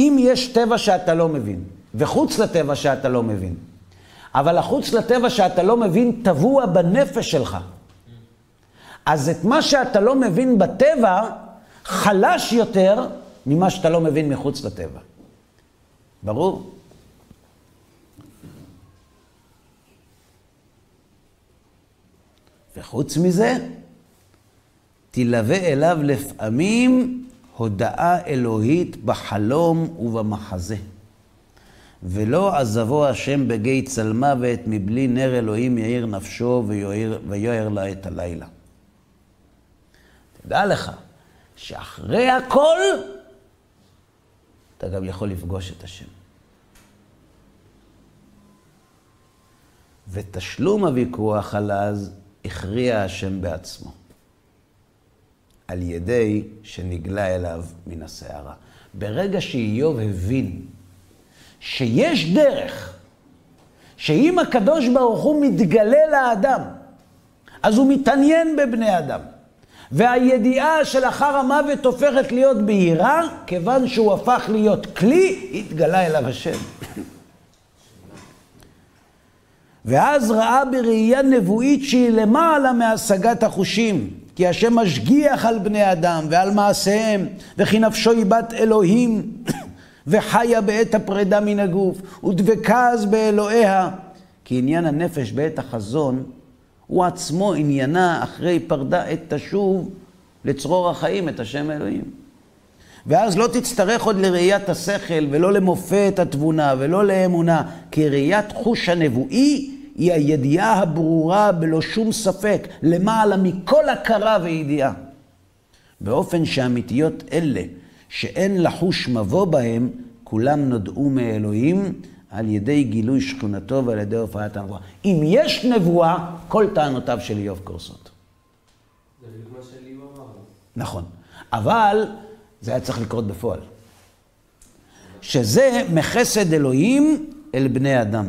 אם יש טבע שאתה לא מבין, וחוץ לטבע שאתה לא מבין, אבל החוץ לטבע שאתה לא מבין טבוע בנפש שלך, אז את מה שאתה לא מבין בטבע, חלש יותר ממה שאתה לא מבין מחוץ לטבע. ברור? וחוץ מזה, תלווה אליו לפעמים הודאה אלוהית בחלום ובמחזה. ולא עזבו השם בגיא צלמוות מבלי נר אלוהים יאיר נפשו ויואר לה את הלילה. תדע לך שאחרי הכל אתה גם יכול לפגוש את השם. ותשלום הוויכוח על אז הכריע השם בעצמו. על ידי שנגלה אליו מן הסערה. ברגע שאיוב הבין שיש דרך, שאם הקדוש ברוך הוא מתגלה לאדם, אז הוא מתעניין בבני אדם. והידיעה שלאחר המוות הופכת להיות בהירה, כיוון שהוא הפך להיות כלי, התגלה אליו השם. ואז ראה בראייה נבואית שהיא למעלה מהשגת החושים. כי השם משגיח על בני אדם ועל מעשיהם, וכי נפשו היא בת אלוהים, וחיה בעת הפרידה מן הגוף, ודבקה אז באלוהיה. כי עניין הנפש בעת החזון, הוא עצמו עניינה אחרי פרדה עת תשוב לצרור החיים את השם אלוהים. ואז לא תצטרך עוד לראיית השכל, ולא למופת התבונה, ולא לאמונה, כי ראיית חוש הנבואי היא הידיעה הברורה בלא שום ספק, למעלה מכל הכרה וידיעה. באופן שאמיתיות אלה, שאין לחוש מבוא בהם, כולם נודעו מאלוהים על ידי גילוי שכונתו ועל ידי הופעת הנבואה. אם יש נבואה, כל טענותיו של איוב קורסות. זה בדיוק מה שאליהו אמר. נכון. אבל זה היה צריך לקרות בפועל. שזה מחסד אלוהים אל בני אדם.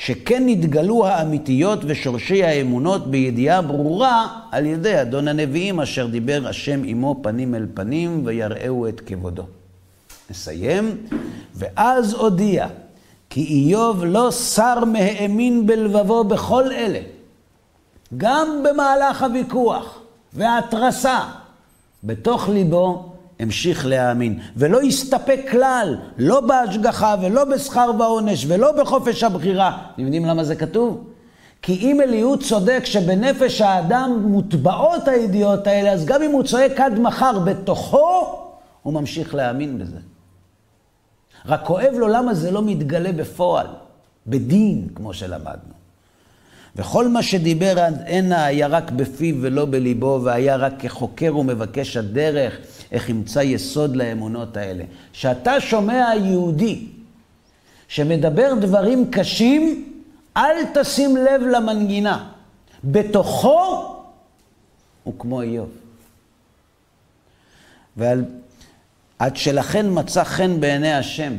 שכן נתגלו האמיתיות ושורשי האמונות בידיעה ברורה על ידי אדון הנביאים אשר דיבר השם עמו פנים אל פנים ויראהו את כבודו. נסיים. ואז הודיע כי איוב לא שר מהאמין בלבבו בכל אלה, גם במהלך הוויכוח וההתרסה, בתוך ליבו המשיך להאמין, ולא הסתפק כלל, לא בהשגחה ולא בשכר ועונש ולא בחופש הבחירה. אתם יודעים למה זה כתוב? כי אם אליהו צודק שבנפש האדם מוטבעות הידיעות האלה, אז גם אם הוא צועק עד מחר בתוכו, הוא ממשיך להאמין בזה. רק כואב לו למה זה לא מתגלה בפועל, בדין, כמו שלמדנו. וכל מה שדיבר הנה היה רק בפיו ולא בליבו, והיה רק כחוקר ומבקש הדרך, איך ימצא יסוד לאמונות האלה. כשאתה שומע יהודי שמדבר דברים קשים, אל תשים לב למנגינה. בתוכו הוא כמו איוב. ועל... עד שלכן מצא חן בעיני השם,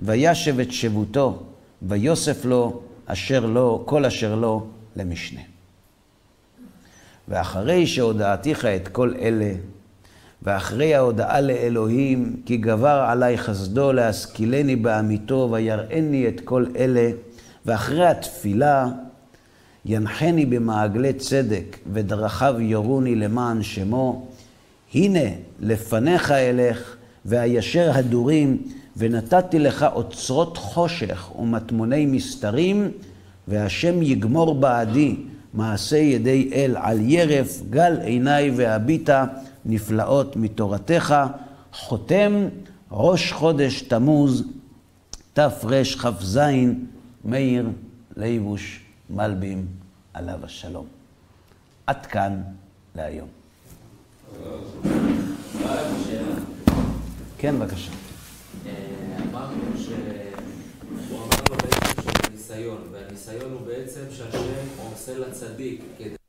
וישב את שבותו, ויוסף לו אשר לו, כל אשר לו, למשנה. ואחרי שהודעתיך את כל אלה, ואחרי ההודעה לאלוהים, כי גבר עלי חסדו להשכילני באמיתו, ויראני את כל אלה, ואחרי התפילה, ינחני במעגלי צדק, ודרכיו יורוני למען שמו. הנה, לפניך אלך, והישר הדורים, ונתתי לך אוצרות חושך ומטמוני מסתרים, והשם יגמור בעדי מעשה ידי אל על ירף, גל עיניי והביטה נפלאות מתורתך, חותם ראש חודש תמוז, תרכ"ז, מאיר ליבוש מלבים, עליו השלום. עד כאן להיום. כן, בבקשה. אמרנו שהוא אמר לו בעצם שזה ניסיון, והניסיון הוא בעצם שהשם עושה לצדיק כדי...